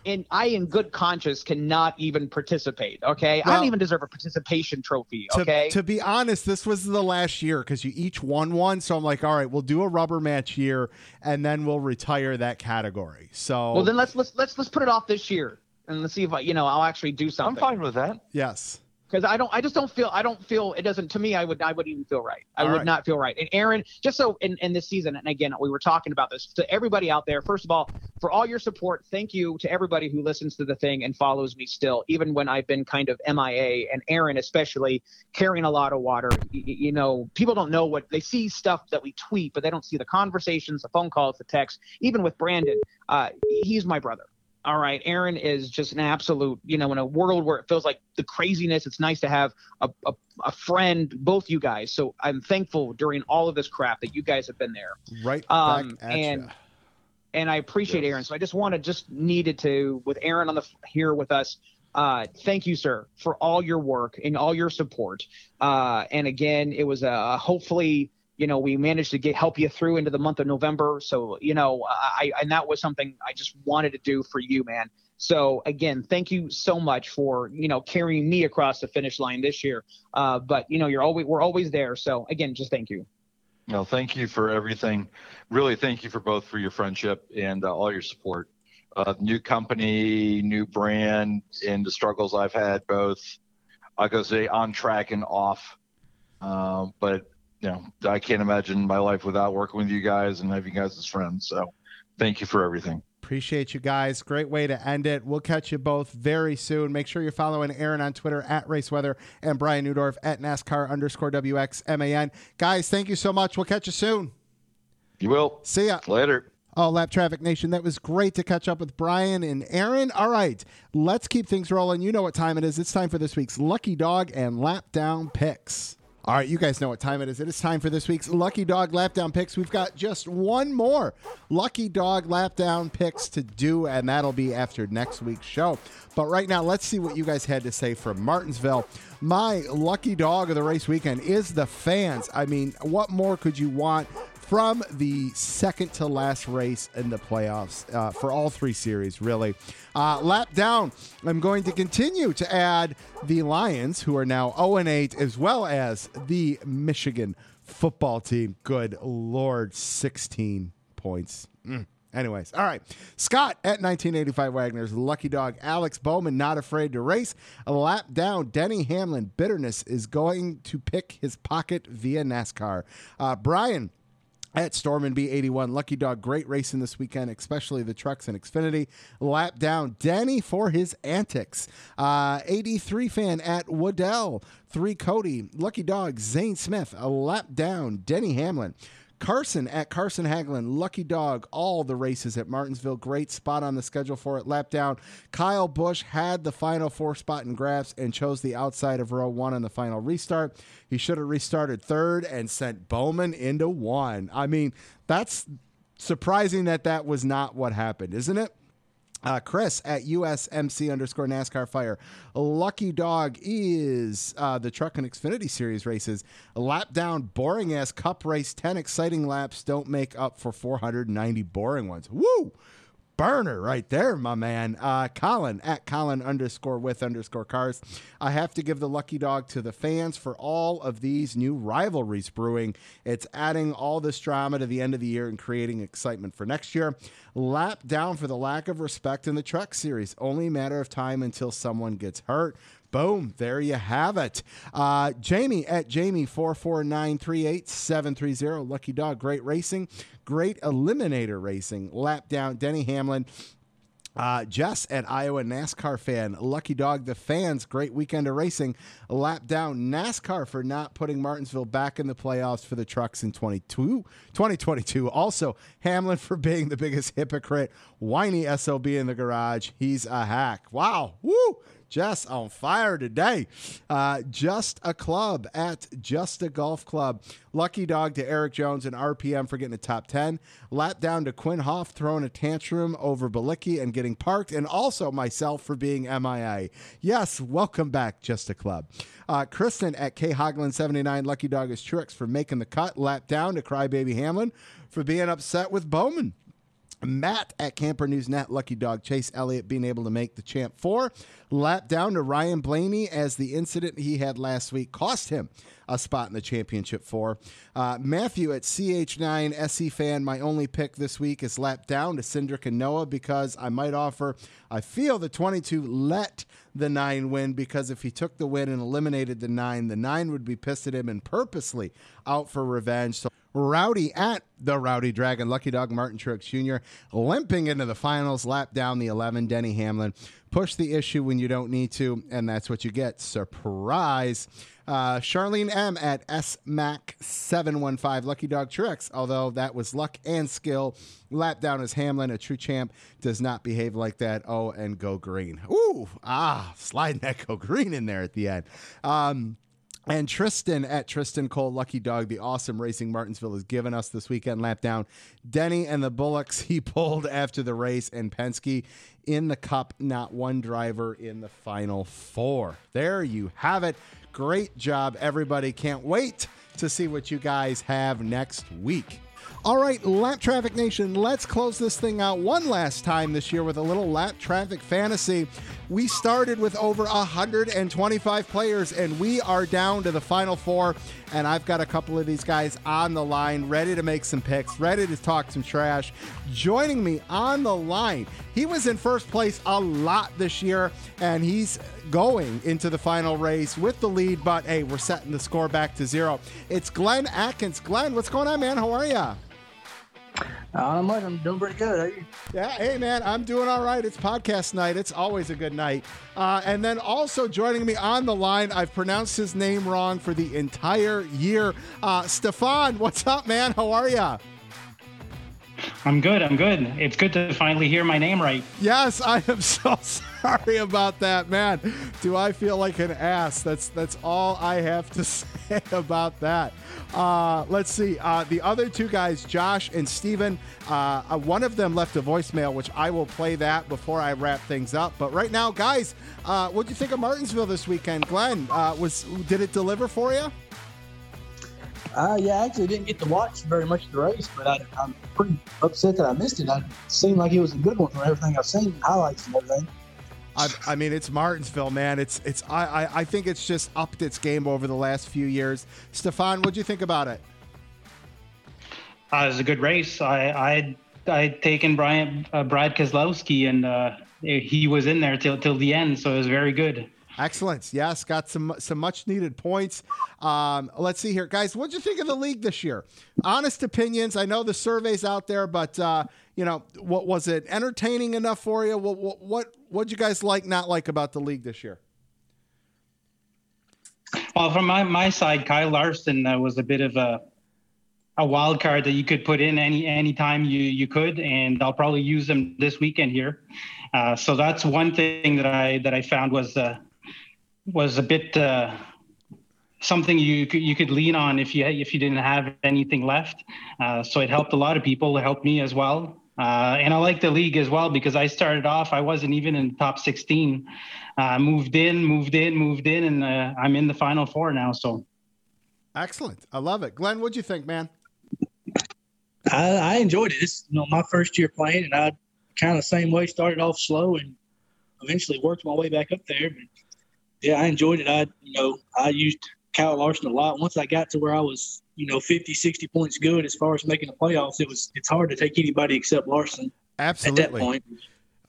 and I, in good conscience, cannot even participate. Okay, I don't even deserve a participation trophy. To, Okay, to be honest, this was the last year because you each won one. So I'm like, all right, we'll do a rubber match year, and then we'll retire that category. So well then let's let's let's let's put it off this year and let's see if I, you know I'll actually do something. I'm fine with that. yes, because I don't I just don't feel I don't feel it doesn't to me I would I wouldn't even feel right. I All would right. not feel right. And Aaron, just so in, in this season, and again we were talking about this to everybody out there. First of all, for all your support, thank you to everybody who listens to the thing and follows me still, even when I've been kind of MIA. And Aaron especially carrying a lot of water. Y- y- you know, people don't know what they see stuff that we tweet, but they don't see the conversations, the phone calls, the texts. Even with Brandon, uh, he's my brother. All right, Aaron is just an absolute. You know, in a world where it feels like the craziness, it's nice to have a, a, a friend, both you guys. So I'm thankful during all of this crap that you guys have been there, Right Um, back at and- ya. and I appreciate Yes. Aaron. So I just wanted, just needed to, with Aaron on the here with us. Uh, thank you, sir, for all your work and all your support. Uh, and again, it was a hopefully, you know, we managed to get help you through into the month of November. So you know, I and that was something I just wanted to do for you, man. So again, thank you so much for you know carrying me across the finish line this year. Uh, but you know, you're always we're always there. So again, just thank you. No, thank you for everything. Really, thank you for both for your friendship and uh, all your support. Uh, new company, new brand, and the struggles I've had both. I go say on track and off. Um, but you know, I can't imagine my life without working with you guys and having you guys as friends. So, thank you for everything. Appreciate you guys. Great way to end it. We'll catch you both very soon. Make sure you're following Aaron on Twitter at RaceWeather and Brian Neudorff at NASCAR underscore WXMAN. Guys, thank you so much. We'll catch you soon. You will See ya. later. Oh, Lapped Traffic Nation, that was great to catch up with Brian and Aaron. All right, let's keep things rolling. You know what time it is. It's time for this week's Lucky Dog and Lap Down Picks. All right, you guys know what time it is. It is time for this week's Lucky Dog Lap Down Picks. We've got just one more Lucky Dog Lap Down Picks to do, and that'll be after next week's show. But right now, let's see what you guys had to say from Martinsville. My lucky dog of the race weekend is the fans. I mean, what more could you want from the second to last race in the playoffs uh, for all three series, really. Uh, lap down, I'm going to continue to add the Lions, who are now 0 and 8, as well as the Michigan football team. Good Lord, 16 points. Mm. Anyways, all right. Scott at 1985 Wagner's Lucky Dog. Alex Bowman not afraid to race. A lap down. Denny Hamlin bitterness is going to pick his pocket via NASCAR. Uh, Brian at Storm and B81. Lucky Dog, great racing this weekend, especially the trucks and Xfinity. Lap down Danny for his antics. Uh, 83 fan at Waddell. Three Cody. Lucky Dog, Zane Smith. A lap down Denny Hamlin. Carson at Carson Hagelin, Lucky Dog, all the races at Martinsville. Great spot on the schedule for it. Lap down. Kyle Busch had the final four spot in grabs and chose the outside of row one on the final restart. He should have restarted third and sent Bowman into one. I mean, that's surprising that that was not what happened, isn't it? Uh, Chris at USMC underscore NASCAR Fire. Lucky Dog is uh, the Truck and Xfinity Series races. A lap down, boring ass cup race. 10 exciting laps don't make up for 490 boring ones. Woo! Burner right there, my man. Uh, Colin at Colin underscore with underscore cars. I have to give the lucky dog to the fans for all of these new rivalries brewing. It's adding all this drama to the end of the year and creating excitement for next year. Lap down for the lack of respect in the truck series. Only matter of time until someone gets hurt. Boom, there you have it. Uh, Jamie at Jamie44938-730. Lucky Dog, great racing. Great eliminator racing. Lap down, Denny Hamlin. Uh, Jess at Iowa NASCAR fan. Lucky Dog, the fans. Great weekend of racing. Lap down NASCAR for not putting Martinsville back in the playoffs for the trucks in 22, 2022. Also, Hamlin for being the biggest hypocrite. Whiny SOB in the garage. He's a hack. Wow. Woo. Jess on fire today. Uh, just a club at Just a Golf Club. Lucky dog to Erik Jones and RPM for getting a top 10. Lap down to Quin Houff throwing a tantrum over Bilicki and getting parked. And also myself for being MIA. Yes, welcome back, Just a Club. Uh, Kristen at K Hoglin 79. Lucky dog is Truex for making the cut. Lap down to Crybaby Hamlin for being upset with Bowman. Matt at Camper News Net, Lucky Dog Chase Elliott being able to make the champ four. Lap down to Ryan Blaney as the incident he had last week cost him a spot in the championship four. Uh, Matthew at CH9 SE fan, my only pick this week is lap down to Cindric and Noah because I might offer, I feel the 22 let the nine win because if he took the win and eliminated the nine, the nine would be pissed at him and purposely out for revenge. So Rowdy at the Rowdy Dragon, Lucky Dog Martin Truex Jr. limping into the finals, lap down the 11, Denny Hamlin. Push the issue when you don't need to, and that's what you get. Surprise. Uh, Charlene M at SMAC715, Lucky Dog Truex, although that was luck and skill. Lap down as Hamlin, a true champ, does not behave like that. Oh, and go green. Ooh, ah, sliding that *laughs* go green in there at the end. Um, and Tristan at Tristan Cole, Lucky Dog, the awesome Racing Martinsville has given us this weekend lap down. Denny and the Bullocks *laughs* he pulled after the race, and Penske in the cup, not one driver in the final four. There you have it. Great job, everybody. Can't wait to see what you guys have next week. All right, Lapped Traffic Nation, let's close this thing out one last time this year with a little lapped traffic fantasy. We started with over 125 players, and we are down to the final four. And I've got a couple of these guys on the line, ready to make some picks, ready to talk some trash. Joining me on the line, he was in first place a lot this year, and he's going into the final race with the lead. But hey, we're setting the score back to zero. It's Glenn Atkins. Glenn, what's going on, man? How are you? Uh, much. I'm doing pretty good. How you? Yeah, hey man, I'm doing all right. It's podcast night. It's always a good night. Uh, and then also joining me on the line, I've pronounced his name wrong for the entire year. Uh, Stefan, what's up, man? How are you? I'm good. I'm good. It's good to finally hear my name right. Yes, I am so *laughs* sorry about that, man. Do I feel like an ass? That's that's all I have to *laughs* say about that. Uh, let's see. Uh, the other two guys, Josh and Steven, uh, uh, one of them left a voicemail, which I will play that before I wrap things up. But right now, guys, uh, what do you think of Martinsville this weekend? Glenn, uh, was did it deliver for you? Uh, yeah, I actually didn't get to watch very much of the race, but I, I'm pretty upset that I missed it. It seemed like it was a good one from everything I've seen, highlights and everything. I, I mean, it's Martinsville, man. It's it's. I, I I think it's just upped its game over the last few years. Stefan, what do you think about it? Uh, it was a good race. I I I'd taken Brian uh, Brad Keselowski, and uh, he was in there till till the end, so it was very good. Excellent. Yes, got some some much needed points. Um, let's see here, guys. What'd you think of the league this year? Honest opinions. I know the surveys out there, but uh, you know, what was it entertaining enough for you? What what what what'd you guys like, not like about the league this year? Well, from my, my side, Kyle Larson uh, was a bit of a a wild card that you could put in any any time you you could, and I'll probably use him this weekend here. Uh, so that's one thing that I that I found was uh, was a bit uh, something you could you could lean on if you if you didn't have anything left. Uh, so it helped a lot of people. It helped me as well. Uh, and I like the league as well because I started off, I wasn't even in the top 16. Uh, moved in, moved in, moved in, and uh, I'm in the final four now. So excellent. I love it. Glenn, what'd you think, man? I, I enjoyed it. It's you know my first year playing, and I kind of the same way started off slow and eventually worked my way back up there. But yeah, I enjoyed it. I you know I used Kyle Larson a lot. Once I got to where I was you know 50, 60 points good as far as making the playoffs, it was it's hard to take anybody except Larson Absolutely. at that point.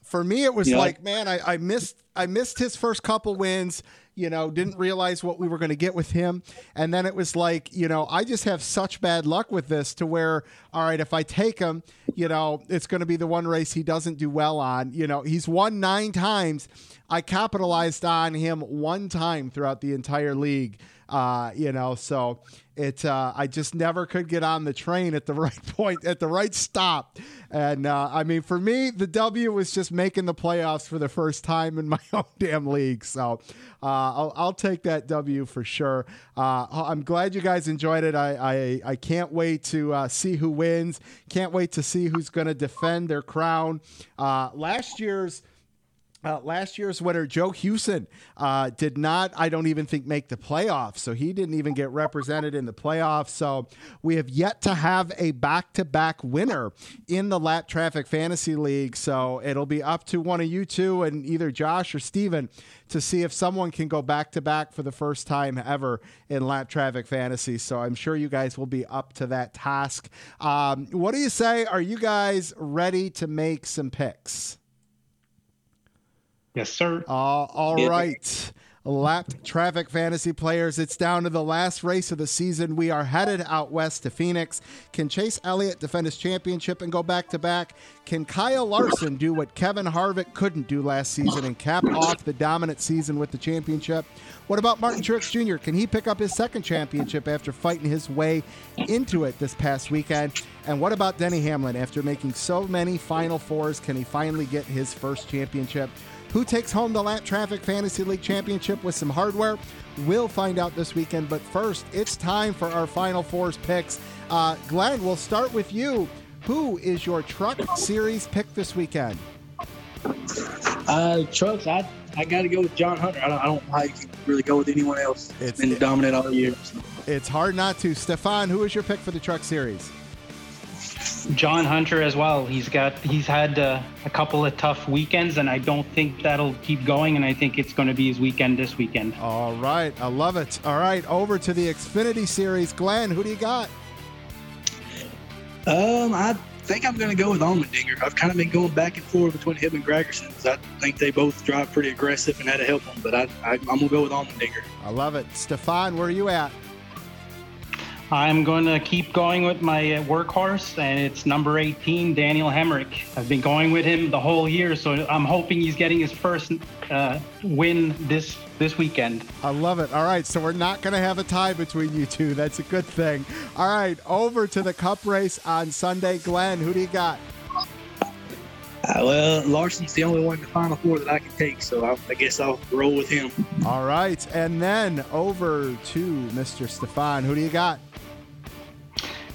For me, it was like, man, I, I missed I missed his first couple wins. You know, didn't realize what we were going to get with him, and then it was like, you know, I just have such bad luck with this to where, all right, if I take him, you know, it's going to be the one race he doesn't do well on. You know, he's won nine times. I capitalized on him one time throughout the entire league. Uh, you know, so it uh, I just never could get on the train at the *laughs* right point at the right stop. And uh, I mean, for me, the W was just making the playoffs for the first time in *laughs* my own damn league. So uh, I'll, I'll take that W for sure. Uh, I'm glad you guys enjoyed it. I I, I can't wait to uh, see who wins. Can't wait to see who's going to defend their crown. Last year's Uh, last year's winner, Joe Hewson, uh, did not, I don't even think, make the playoffs. So he didn't even get represented in the playoffs. So we have yet to have a back to back winner in the Lapped Traffic Fantasy League. So it'll be up to one of you two and either Josh or Steven to see if someone can go back to back for the first time ever in Lapped Traffic Fantasy. So I'm sure you guys will be up to that task. Um, what do you say? Are you guys ready to make some picks? Yes, sir. Uh, all Yeah. right. Lapped traffic fantasy players. It's down to the last race of the season. We are headed out west to Phoenix. Can Chase Elliott defend his championship and go back to back? Can Kyle Larson do what Kevin Harvick couldn't do last season and cap off the dominant season with the championship? What about Martin Truex Jr.? Can he pick up his second championship after fighting his way into it this past weekend? And what about Denny Hamlin? After making so many Final Fours, can he finally get his first championship? Who takes home the Lapped Traffic Fantasy League Championship with some hardware? We'll find out this weekend. But first, it's time for our Final Fours picks. Uh, Glenn, we'll start with you. Who is your Truck Series pick this weekend? Uh, trucks, I I got to go with John Hunter. I don't, I don't know how you can really go with anyone else. It's- been dominant all year. It's hard not to. Stefan, who is your pick for the Truck Series? John Hunter as well. He's got he's had uh, a couple of tough weekends, and I don't think that'll keep going. And I think it's going to be his weekend this weekend. All right, I love it. All right, over to the Xfinity Series. Glenn, who do you got? Um, I think I'm going to go with Allmendinger. I've kind of been going back and forth between him and Gragson. 'cause I think they both drive pretty aggressive and that'll help them. But I, I, I'm going to go with Allmendinger. I love it. Stefan, where are you at? I'm going to keep going with my uh, workhorse, and it's number 18, Daniel Hemric. I've been going with him the whole year, so I'm hoping he's getting his first uh, win this this weekend. I love it. All right, so we're not going to have a tie between you two. That's a good thing. All right, over to the Cup race on Sunday. Glenn, who do you got? Uh, well, Larson's the only one in the final four that I can take, so I, I guess I'll roll with him. All right, and then over to Mr. Stefan. Who do you got?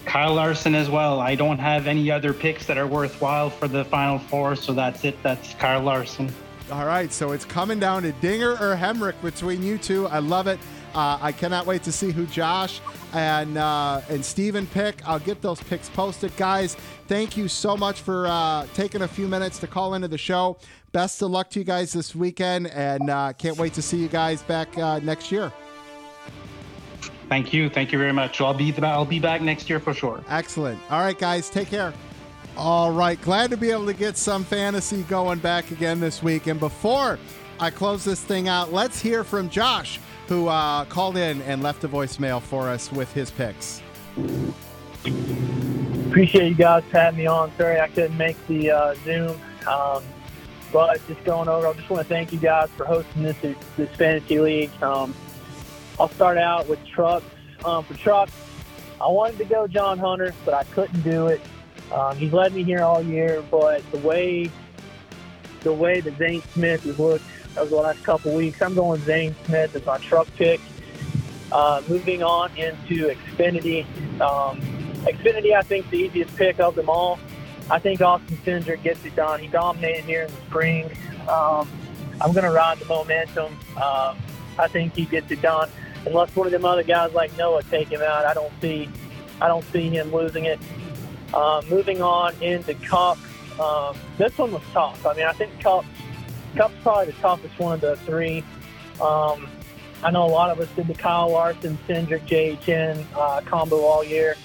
Kyle Larson as well. I don't have any other picks that are worthwhile for the final four, so that's it. That's Kyle Larson. All right, so it's coming down to Dinger or Hemric between you two. I love it. Uh, I cannot wait to see who Josh and uh, and Steven pick. I'll get those picks posted, guys. Thank you so much for uh, taking a few minutes to call into the show. Best of luck to you guys this weekend, and uh, can't wait to see you guys back uh, next year. Thank you. Thank you very much. I'll be I'll be back next year for sure. Excellent. All right, guys, take care. All right, glad to be able to get some fantasy going back again this week. And before I close this thing out, let's hear from Josh, who uh, called in and left a voicemail for us with his picks. Appreciate you guys having me on. Sorry I couldn't make the uh, Zoom. Um, but just going over, I just want to thank you guys for hosting this this fantasy league. Um, I'll start out with trucks. Um, for trucks, I wanted to go John Hunter, but I couldn't do it. Um, he's led me here all year, but the way the way that Zane Smith has looked over the last couple weeks, I'm going Zane Smith as my truck pick. Uh, moving on into Xfinity. Um, Xfinity, I think, the easiest pick of them all. I think Austin Cindric gets it done. He dominated here in the spring. Um, I'm going to ride the momentum. Um, I think he gets it done. Unless one of them other guys like Noah take him out, I don't see, I don't see him losing it. Uh, moving on into Cup. Um, this one was tough. I mean, I think Cup, Cup's probably the toughest one of the three. Um, I know a lot of us did the Kyle Larson, Cindric, JHN uh, combo all year.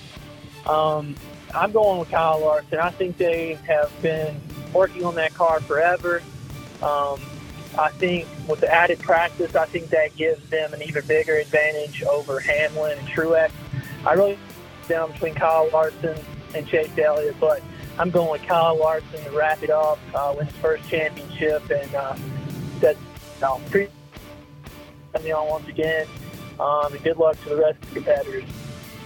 Um, I'm going with Kyle Larson. I think they have been working on that car forever. Um, I think with the added practice, I think that gives them an even bigger advantage over Hamlin and Truex. I really down between Kyle Larson and Chase Elliott, but I'm going with Kyle Larson to wrap it up, uh, his first championship, and uh, that no, pre- me on once again. Um, and good luck to the rest of the competitors.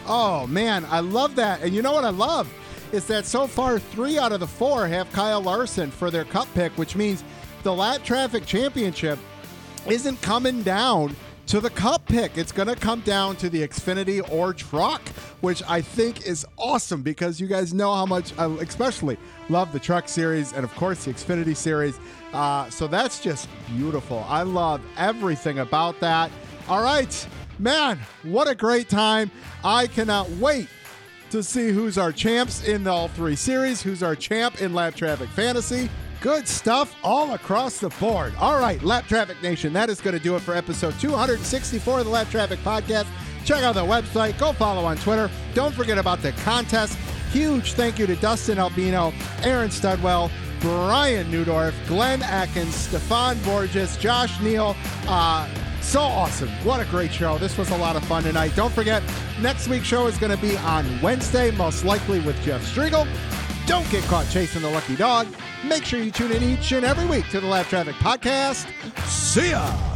Oh man, I love that. And you know what I love is that so far three out of the four have Kyle Larson for their cup pick, which means the Lapped Traffic Championship isn't coming down to the cup pick. It's going to come down to the Xfinity or truck, which I think is awesome because you guys know how much I especially love the truck series and, of course, the Xfinity series. Uh, so that's just beautiful. I love everything about that. All right, man, what a great time. I cannot wait to see who's our champs in all three series, who's our champ in Lapped Traffic Fantasy. Good stuff all across the board. All right, Lapped Traffic Nation, that is going to do it for episode 264 of the Lapped Traffic Podcast. Check out the website, go follow on Twitter. Don't forget about the contest. Huge thank you to Dustin Albino, Aaron Studwell, Brian Neudorff, Glenn Atkins, Stefan Borges, Josh Neal. Uh, so awesome. What a great show. This was a lot of fun tonight. Don't forget, next week's show is going to be on Wednesday, most likely with Jeff Striegel. Don't get caught chasing the lucky dog. Make sure you tune in each and every week to the Lapped Traffic Podcast. See ya!